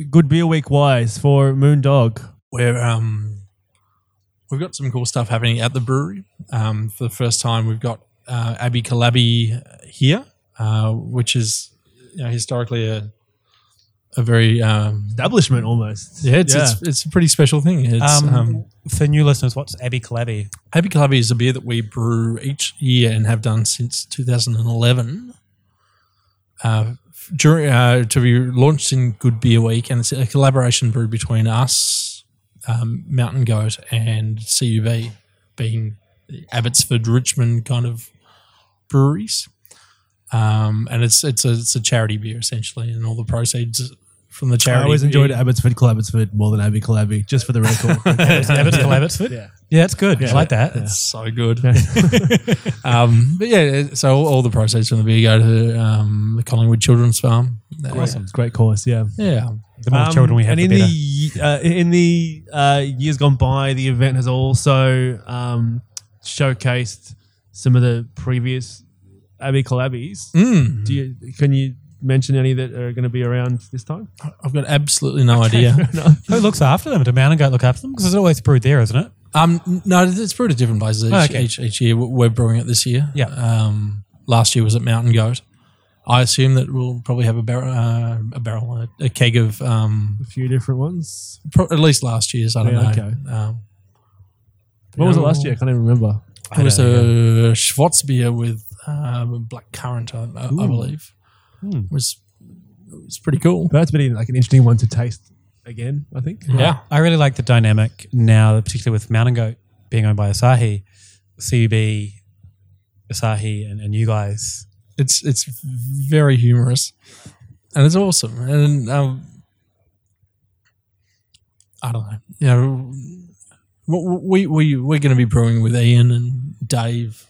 Good Beer Week wise for Moondog? where um, we've got some cool stuff happening at the brewery. Um, for the first time, we've got uh, Abbey Collabbey here, uh, which is you know, historically a a very um, Establishment almost. yeah, it's, it's it's a pretty special thing. It's Um, um, for new listeners, what's Abbey Collabbey? Abbey Collabbey is a beer that we brew each year and have done since 2011. Uh, during uh, to be launched in Good Beer Week, and it's a collaboration brew between us, um, Mountain Goat, and CUB, being the Abbotsford Richmond kind of breweries. Um, and it's it's a it's a charity beer essentially, and all the proceeds from the charity. I always enjoyed beer- Abbotsford Abbotsford more than Abbey Collabbey, just for the record. (laughs) Abbotsford, Abbotsford? yeah. Yeah, it's good. I like that. It's so good. (laughs) um, but yeah, so all, all the proceeds from the beer go to um, the Collingwood Children's Farm. Awesome. It's a great course, yeah. Yeah. The more Um, children we have, and the in better. the uh, in the uh, years gone by, the event has also um, showcased some of the previous Abbey Collabbeys. Mm. Do you can you mention any that are going to be around this time? I've got absolutely no idea. Who looks after them? Do Mountain Goat look after them? Because it's always brewed there, isn't it? Um, no, it's brewed at different places each, Oh, okay. each, each year. We're brewing it this year. Yeah. Um, last year was at Mountain Goat. I assume that we'll probably have a barrel, uh, a barrel, a, a keg of um, A few different ones. pro- at least last year's. I don't Yeah, know. okay. Um, What was it last year? I can't even remember. It was a Schwarzbier with um, black currant, I, I, I believe. Hmm. It was it was pretty cool. That's been like an interesting one to taste again. I think. Yeah, I really like the dynamic now, particularly with Mountain Goat being owned by Asahi, CUB, Asahi, and, and you guys. it's it's very humorous, and it's awesome. And um, I don't know, you know, we we we're going to be brewing with Ian and Dave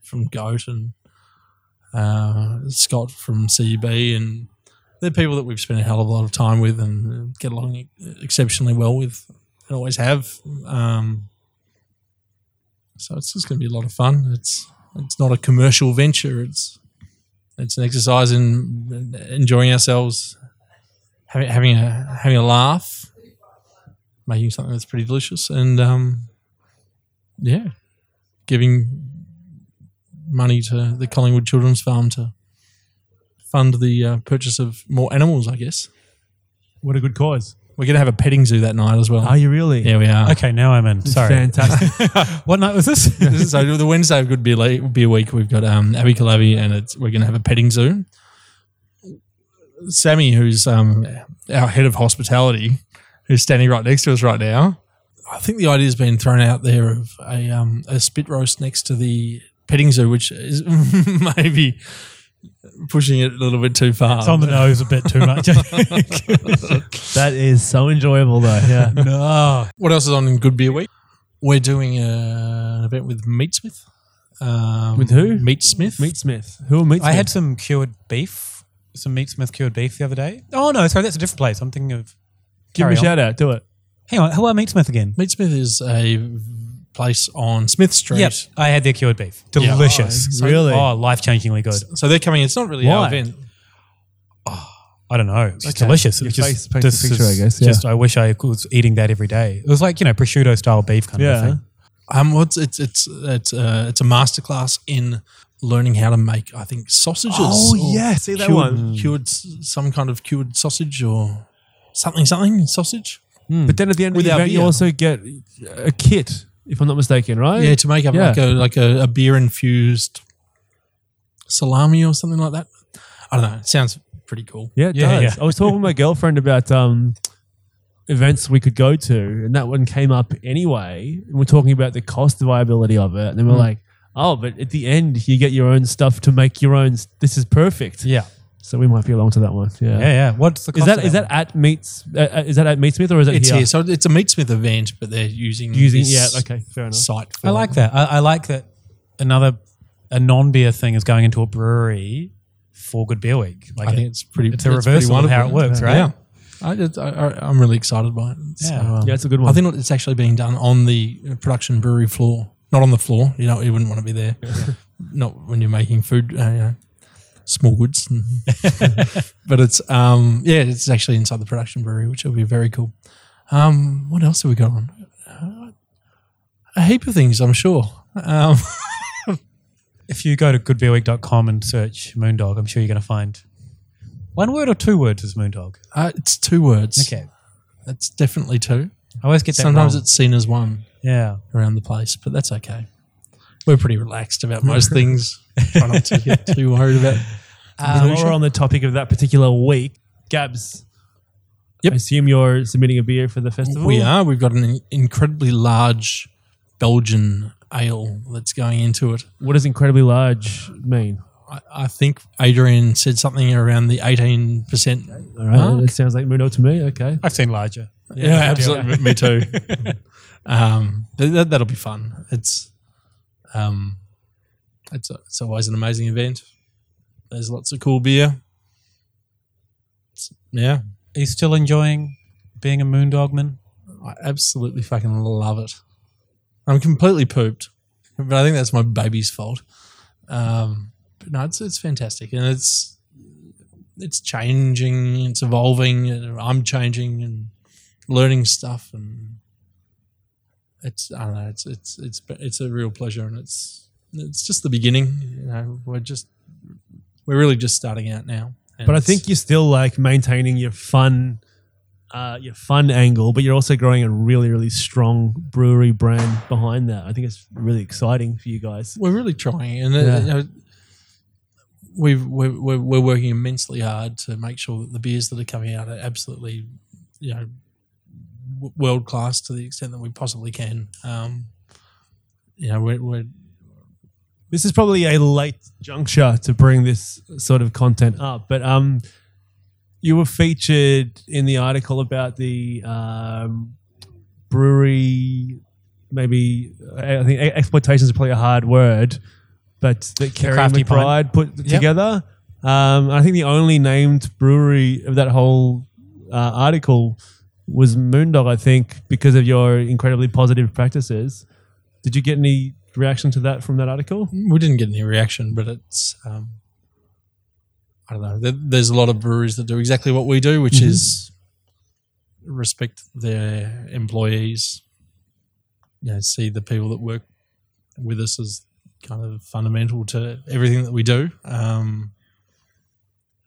from Goat and uh, Scott from CUB, and they're people that we've spent a hell of a lot of time with and get along exceptionally well with, and always have. Um, so it's just going to be a lot of fun. It's it's not a commercial venture. It's it's an exercise in enjoying ourselves, having having a having a laugh, making something that's pretty delicious, and um, yeah, giving money to the Collingwood Children's Farm to fund the uh, purchase of more animals. I guess What a good cause. we're going to have a petting zoo that night as well. Are you really? yeah, we are. Okay, now I'm in. Sorry. Fantastic. (laughs) What night was this? (laughs) so the Wednesday of Good Beer, Le- Beer Week, we've got um, Abbey Collabbey, and it's, we're going to have a petting zoo. Sammy, who's um, our head of hospitality, who's standing right next to us right now. I think the idea's been thrown out there of a um, a spit roast next to the petting zoo, which is (laughs) maybe pushing it a little bit too far. It's on the nose a bit too much. (laughs) That is so enjoyable, though. Yeah. (laughs) no. What else is on in Good Beer Week? We're doing uh, an event with Meatsmith. Um, With who? Meatsmith. Meat Smith. Who are Meat I had some cured beef, some Meat Smith cured beef the other day. Oh, no, sorry, that's a different place. I'm thinking of. Give me a on. shout out. Do it. Hang on, who are Meatsmith again? Meatsmith is a place on Smith Street. Yep, I had their cured beef. Yeah. Delicious. Oh, really? Oh, life changingly good. So they're coming. It's not really our Why? event. I don't know. It's Okay. delicious. Your It's just, face paints a this picture, is I guess, Just, I wish I was eating that every day. It was like you know prosciutto style beef kind of Yeah. a thing. Um, what's it's it's it's uh, it's a masterclass in learning how to make. I think sausages. Oh, or yeah. See that cured, one? Cured s- some kind of cured sausage or something something sausage. But then at the end of the Without event, you beer. also get a kit, if I'm not mistaken, right? Yeah, to make up Yeah. like a like a, a beer infused salami or something like that. I don't know. It sounds pretty cool. Yeah, it Yeah, does. yeah. I was talking to my girlfriend about um, events we could go to, and that one came up anyway. And we're talking about the cost viability of it, and then we're like, "Oh, but at the end, you get your own stuff to make your own. This is perfect." Yeah, So we might be along to that one. Yeah. yeah, yeah. What's the Is cost that of is that one? at meets? Uh, uh, is that at Meatsmith or is that It's here? here, so it's a Meatsmith event, but they're using Using this yeah. Okay, fair enough. site. For I like that. I, I like that. Another a non beer thing is going into a brewery for Good Beer Week. Like I think it's pretty. it's a pretty reversal of how it wonderful. works, right? Yeah, I, just- I, I, I'm really excited by it. So, Yeah. um, Yeah, it's a good one. I think it's actually being done on the production brewery floor, not on the floor. You know, you wouldn't want to be there. not when you're making food, uh, you know, small goods. (laughs) but it's um, yeah, it's actually inside the production brewery, which will be very cool. Um, what else have we got on? Uh, a heap of things, I'm sure. Um, (laughs) If you go to goodbeerweek.com and search Moon Dog, I'm sure you're going to find One word or two words is Moon Dog? Uh, it's two words. Okay. It's definitely two. I always get that Sometimes wrong. it's seen as one yeah. around the place, but that's okay. We're pretty relaxed about most things. (laughs) Try not to get too worried about. (laughs) While we're on the topic of that particular week, Gabs. Yep. I assume you're submitting a beer for the festival. We are. We've got an incredibly large Belgian ale that's going into it. What does incredibly large mean? I, I think Adrian said something around the 18%. All right, Mark? that sounds like Muno to me. Okay. I've seen larger. Yeah, absolutely. Me too. (laughs) um, th- that, that'll be fun. It's, um, it's, it's always an amazing event. There's lots of cool beer. It's- yeah, Are you still enjoying being a Moondogman? I absolutely fucking love it. I'm completely pooped, but I think that's my baby's fault. Um, but no, it's it's fantastic, and it's it's changing, it's evolving, and I'm changing and learning stuff, and it's I don't know, it's it's it's it's a real pleasure, and it's it's just the beginning. You know, we're just we're really just starting out now. But I think you're still like maintaining your fun, uh, your fun angle, but you're also growing a really, really strong brewery brand behind that. I think it's really exciting for you guys. we're really trying, and uh, Yeah. you know, we've we're, we're, we're working immensely hard to make sure that the beers that are coming out are absolutely, you know, world class to the extent that we possibly can. Um, you know, we're, we're This is probably a late juncture to bring this sort of content up, but um, you were featured in the article about the um, brewery. Maybe I think exploitation is probably a hard word, but that Kerry Crafty McBride put together. Um, I think the only named brewery of that whole uh, article was Moon Dog. I think because of your incredibly positive practices. Did you get any reaction to that from that article? we didn't get any reaction, but it's um, I don't know. There, there's a lot of breweries that do exactly what we do, which is respect their employees. You know, see the people that work with us as kind of fundamental to everything that we do. Um,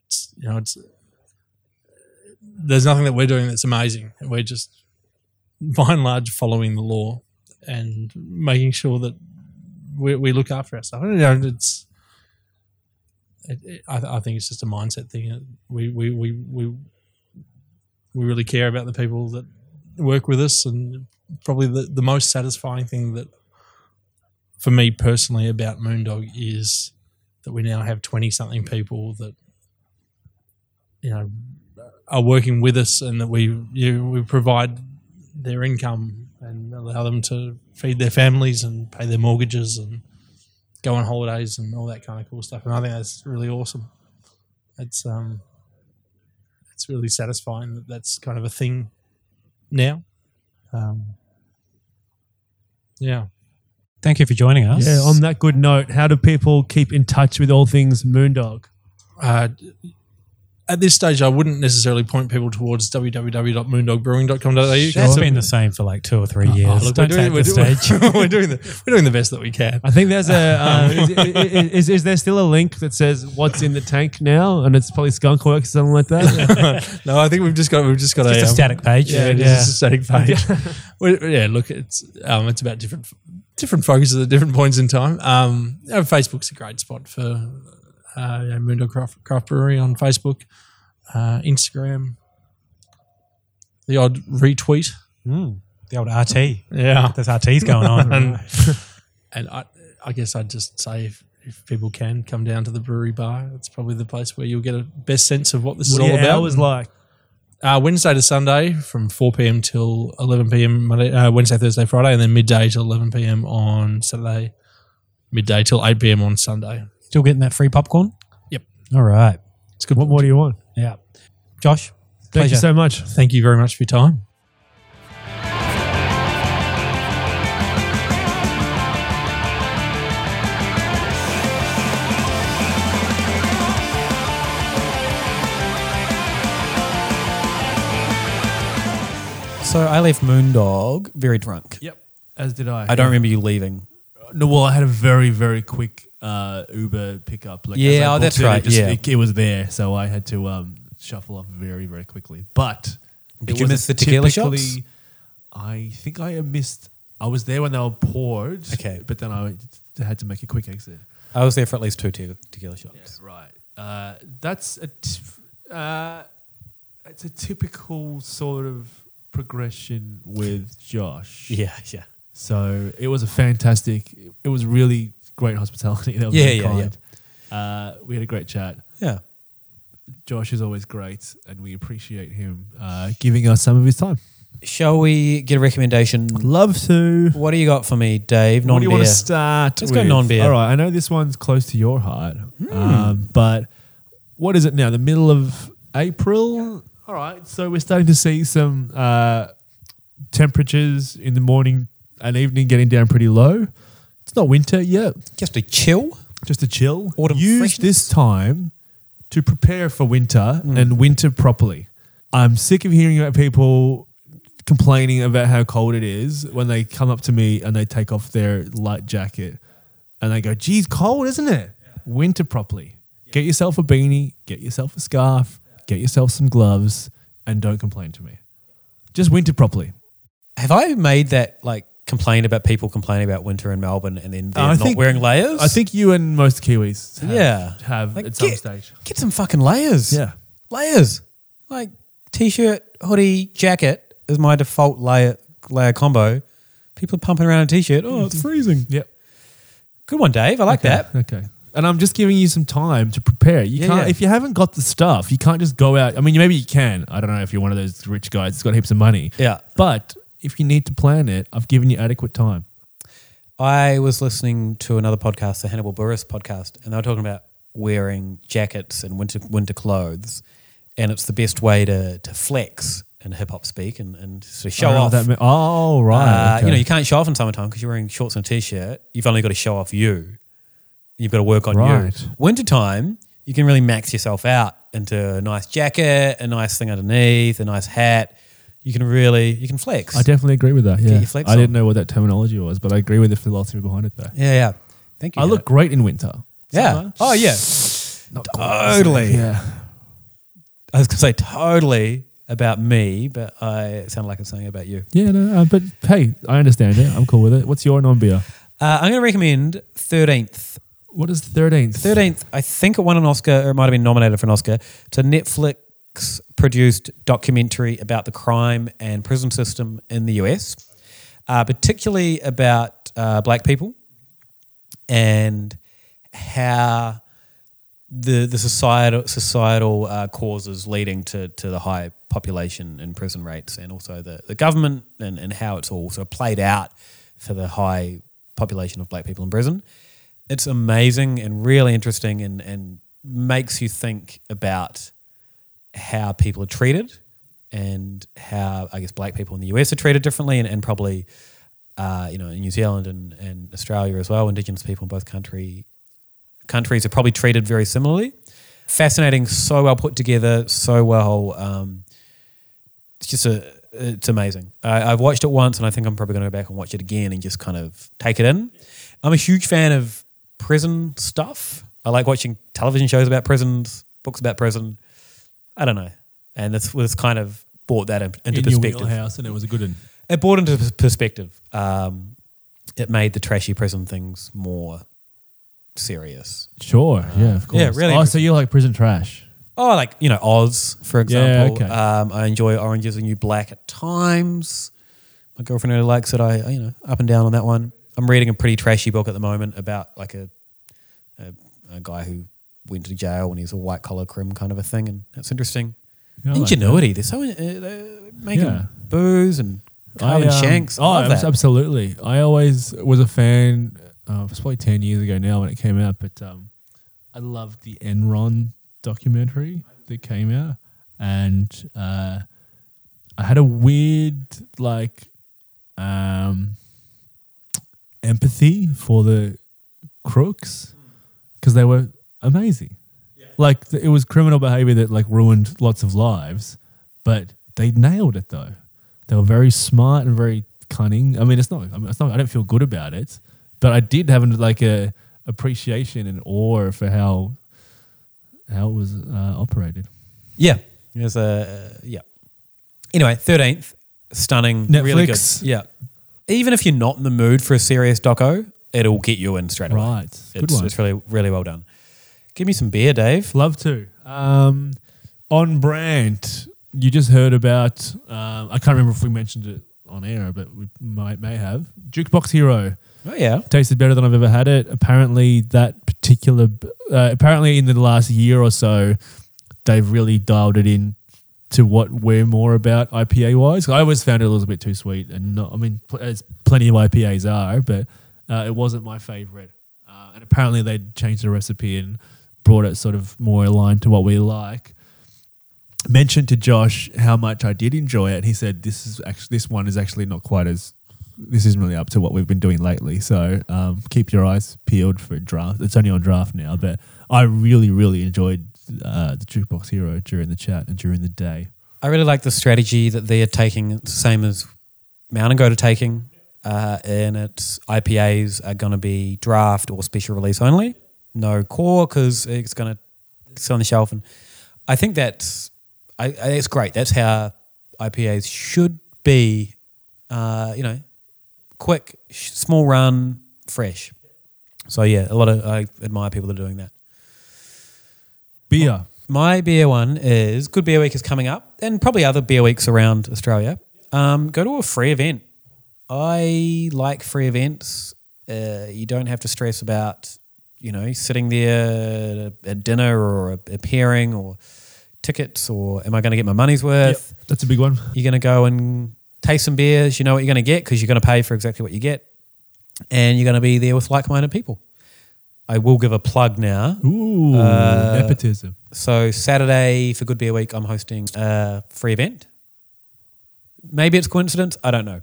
it's, you know, it's there's nothing that we're doing that's amazing. We're just by and large following the law and making sure that we, we look after ourselves. You know, it's it, it, I, I think it's just a mindset thing. We we, we we we really care about the people that work with us, and probably the, the most satisfying thing that for me personally about Moon Dog is that we now have twenty something people that you know are working with us, and that we you, we provide their income and allow them to feed their families and pay their mortgages and go on holidays and all that kind of cool stuff. And I think that's really awesome. It's um, it's really satisfying that that's kind of a thing now. Um, yeah. Thank you for joining us. Yeah, on that good note, how do people keep in touch with all things Moon Dog? Uh, at this stage, I wouldn't necessarily point people towards www.moondogbrewing.com.au. That's been the same for like two or three years. Oh, look, Don't doing, we're, the doing, (laughs) we're doing the we're doing the best that we can. I think there's a uh, (laughs) is, is, is, is there still a link that says what's in the tank now, and it's probably Skunk Works or something like that. (laughs) no, I think we've just got we've just got Just a, a um, static page. Yeah, it's just a static page. Yeah, look, it's um, it's about different different focuses at different points in time. Um, you know, Facebook's a great spot for uh, know, Moon Dog Craft, Craft Brewery on Facebook, uh, Instagram, the odd retweet. Mm, the old RT. Yeah, There's RTs going on. (laughs) and, and I, I guess I'd just say if, if people can come down to the brewery bar, it's probably the place where you'll get a best sense of what this is all about. hours like? Uh, Wednesday to Sunday from 4 p.m. till 11 p.m. Monday, uh, Wednesday, Thursday, Friday, and then midday till 11 p.m. on Saturday, midday till 8 p.m. on Sunday. Still getting that free popcorn? Yep. All right. It's good. What more do you want? Yeah. Josh, Thank pleasure. you so much. Thank you very much for your time. So I left Moon Dog very drunk. Yep, as did I. I don't remember you leaving. Uh, no, well, I had a very very quick uh, Uber pickup. Like, Yeah, I oh, that's it, it right, just- yeah. it, it was there, so I had to um, shuffle off very very quickly. But Did it you was miss the tequila typically- shots? I think I missed. I was there when they were poured. Okay. but then I had to make a quick exit. I was there for at least two te- tequila shots. right. Uh, that's a t- uh, it's a typical sort of progression with Josh. (laughs) Yeah, yeah. So it was a fantastic. It was really great hospitality. (laughs) That was Yeah, very yeah, kind. Uh, we had a great chat. Yeah. Josh is always great, and we appreciate him uh, giving us some of his time. Shall we get a recommendation? Love to. What do you got for me, Dave? What Non do you want beer. to start? Let's go with? non-beer. All right, I know this one's close to your heart, um, but what is it now? The middle of April. All right, so we're starting to see some uh, temperatures in the morning and evening getting down pretty low. It's not winter yet, Just a chill. just a chill. Autumn Use freshness. this time to prepare for winter Hmm. and winter properly. I'm sick of hearing about people complaining about how cold it is when they come up to me and they take off their light jacket and they go, geez, cold, isn't it? Winter properly. Get yourself a beanie, get yourself a scarf, get yourself some gloves, and don't complain to me. Just winter properly. Have I made that like complaint about people complaining about winter in Melbourne and then they're I not think- wearing layers? I think you and most Kiwis have, Yeah. have Like, at some get- stage. get some fucking layers. Yeah. layers. Like t-shirt, hoodie, jacket is my default layer layer combo. People are pumping around a t-shirt. Oh, it's mm-hmm. freezing. Yep. Good one, Dave. I like Okay, that. Okay. And I'm just giving you some time to prepare. You Yeah, can't yeah. if you haven't got the stuff, you can't just go out. I mean, maybe you can. I don't know if you're one of those rich guys that's got heaps of money. Yeah. But if you need to plan it, I've given you adequate time. I was listening to another podcast, the Hannibal Buress podcast, and they were talking about wearing jackets and winter winter clothes, and it's the best way to to flex in hip hop speak and, and sort of show I off. that oh, right. Uh, okay. You know, you can't show off in summertime because you're wearing shorts and a t-shirt. You've only got to show off you. You've got to work on Right. you. Wintertime, you can really max yourself out into a nice jacket, a nice thing underneath, a nice hat. You can really, you can flex. I definitely agree with that. Yeah. I didn't know what that terminology was, but I agree with the philosophy behind it though. yeah, yeah. Thank you. I look great in winter. Yeah. Summer, Oh, yeah. not Totally. Yeah. I was going to say totally about me, but I it sounded like I'm saying about you. Yeah, no, uh, but hey, I understand it. I'm cool with it. What's your non beer? Uh, I'm going to recommend 13th. What is 13th? 13th, I think it won an Oscar, or it might have been nominated for an Oscar. It's a Netflix produced documentary about the crime and prison system in the US, uh, particularly about uh, black people and how the the societal societal uh, causes leading to, to the high population and prison rates, and also the, the government and, and how it's all sort of played out for the high population of black people in prison. It's amazing and really interesting, and, and makes you think about how people are treated and how I guess black people in the US are treated differently, and, and probably uh, you know in New Zealand and, and Australia as well. Indigenous people in both country countries are probably treated very similarly. Fascinating, so well put together, so well. Um, it's just a, it's amazing. I, I've watched it once, and I think I'm probably going to go back and watch it again and just kind of take it in. I'm a huge fan of prison stuff. I like watching television shows about prisons, books about prison. I don't know, and this was kind of brought that into in your perspective wheelhouse, and it was a good one. it brought into perspective. Um, it made the trashy prison things more serious. Sure, yeah, of course. yeah, really Oh, so you like prison trash? Oh, like you know, Oz, for Yeah, example. okay. um, I enjoy Orange is the New Black at times. My girlfriend really likes it. I, I, you know, up and down on that one. I'm reading a pretty trashy book at the moment about like a a, a guy who went to jail when he's a white collar crim kind of a thing, and that's interesting. Yeah, I like Ingenuity. They're so uh, they're making Yeah. booze and I, um, Shanks. I Oh, love that. absolutely. I always was a fan. Uh, it was probably ten years ago now when it came out, but um, I loved the Enron documentary that came out, and uh, I had a weird like um, empathy for the crooks because they were amazing. Like it was criminal behavior that like ruined lots of lives, but they nailed it though. They were very smart and very cunning. I mean, it's not. I mean, it's not. I don't feel good about it, but I did have like a appreciation and awe for how how it was uh, operated. Yeah, There's a yeah. Anyway, thirteenth, stunning, really good. Netflix. Yeah. Even if you're not in the mood for a serious doco, it'll get you in straight away. Right. Good It's, one. it's really really well done. Give me some beer, Dave. Love to. Um, on brand, you just heard about. Um, I can't remember if we mentioned it on air, but we might may have Jukebox Hero. Oh yeah. Tasted better than I've ever had it. Apparently, that particular. Uh, apparently, in the last year or so, they've really dialed it in to what we're more about IPA wise. I always found it a little bit too sweet, and not. I mean, pl- as plenty of IPAs are, but uh, it wasn't my favorite. Uh, and apparently, they changed the recipe and brought it sort of more aligned to what we like. Mentioned to Josh how much I did enjoy it. and He said this is actually this one is actually not quite as this isn't really up to what we've been doing lately. So um, keep your eyes peeled for draft. It's only on draft now, but I really really enjoyed uh, the Jukebox Hero during the chat and during the day. I really like the strategy that they're taking. The same as Mountain Goat are taking. Uh, and its IPAs are going to be draft or special release only. No core because it's going to sit on the shelf. And I think that's I, I, it's great. That's how IPAs should be. Uh, you know, quick, sh- small run, fresh. So yeah, a lot of I admire people that are doing that. Beer. My beer one is Good Beer Week is coming up, and probably other beer weeks around Australia. Um, go to a free event. I like free events. Uh, you don't have to stress about, you know, sitting there at dinner or appearing or tickets or am I going to get my money's worth? That's a big one. You're going to go and taste some beers. You know what you're going to get because you're going to pay for exactly what you get, and you're going to be there with like-minded people. I will give a plug now. Ooh, Uh, nepotism. So Saturday for Good Beer Week, I'm hosting a free event. Maybe it's coincidence. I don't know.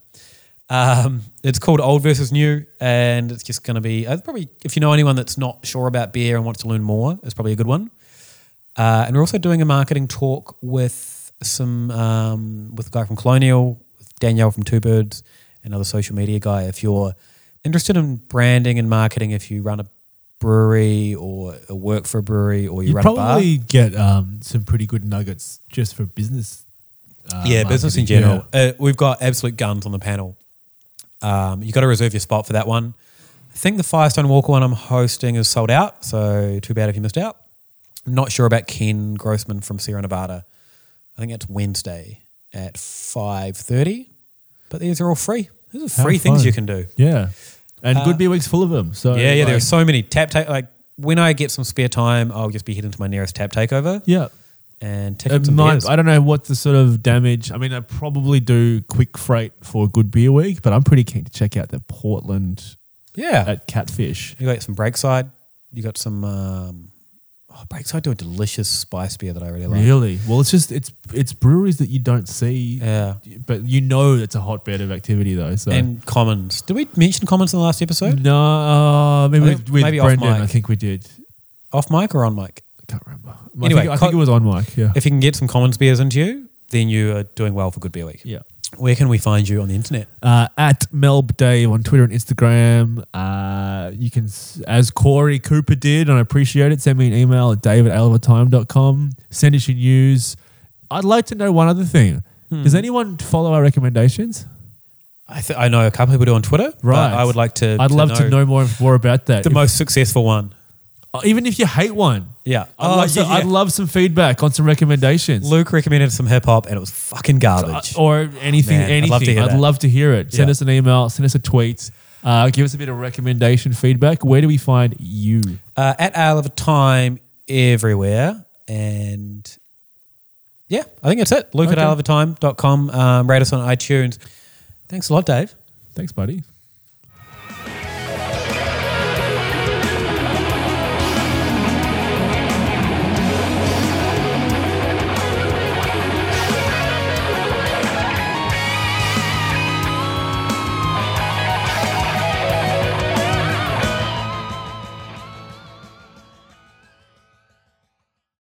Um, it's called Old versus New, and it's just going to be uh, probably if you know anyone that's not sure about beer and wants to learn more, it's probably a good one. Uh, and we're also doing a marketing talk with some um, with a guy from Colonial, with Danielle from Two Birds, another social media guy. If you're interested in branding and marketing, if you run a brewery or work for a brewery or you, You run a bar, probably get um, some pretty good nuggets just for business. Uh, yeah, business in marketing. general. Uh, we've got absolute guns on the panel. Um, you got to reserve your spot for that one. I think the Firestone Walker one I'm hosting is sold out, so too bad if you missed out. I'm not sure about Ken Grossman from Sierra Nevada. I think it's Wednesday at five thirty. But these are all free. These are free things you can do. Yeah, and Uh, Good Beer Week's full of them. So yeah, yeah. There are so many tap take. Like when I get some spare time, I'll just be heading to my nearest tap takeover yeah. And It tickets and might, beers. I don't know what the sort of damage. I mean, I probably do quick freight for a Good Beer Week, but I'm pretty keen to check out the Portland Yeah, at Catfish. You got some Breakside. You got some. Um, oh, Breakside do a delicious spice beer that I really like. Really? Well, it's just it's it's breweries that you don't see, Yeah. but you know it's a hotbed of activity though. So And Commons. Did we mention Commons in the last episode? no, uh, maybe with, with maybe off Brendan, mic. I think we did. Off mic or on mic? I can't remember. Anyway, I think, I think it was on mic. Yeah. If you can get some Commons beers into you, then you are doing well for Good Beer Week. yeah. Where can we find you on the internet? uh, at Melb Dave on Twitter and Instagram. Uh, you can, as Corey Cooper did, and I appreciate it, send me an email at aleofatime.com. Send us your news. I'd like to know one other thing. Hmm. Does anyone follow our recommendations? I, th- I know a couple people do on Twitter. but Right. I would like to. I'd love to know more, more about that. the If- most successful one. Uh, even if you hate one, Yeah. I'd, Oh, love some, yeah, yeah. I'd love some feedback on some recommendations. Luke recommended some hip hop and it was fucking garbage. Uh, or anything, Man, I'd anything. love to hear I'd that. love to hear it. Send Yeah. us an email, send us a tweet, uh, give us a bit of recommendation feedback. Where do we find you? uh, at Ale of a Time everywhere. And yeah, I think that's it. Luke at Okay. aleofatime.com. Um, rate us on iTunes. Thanks a lot, Dave. Thanks, buddy.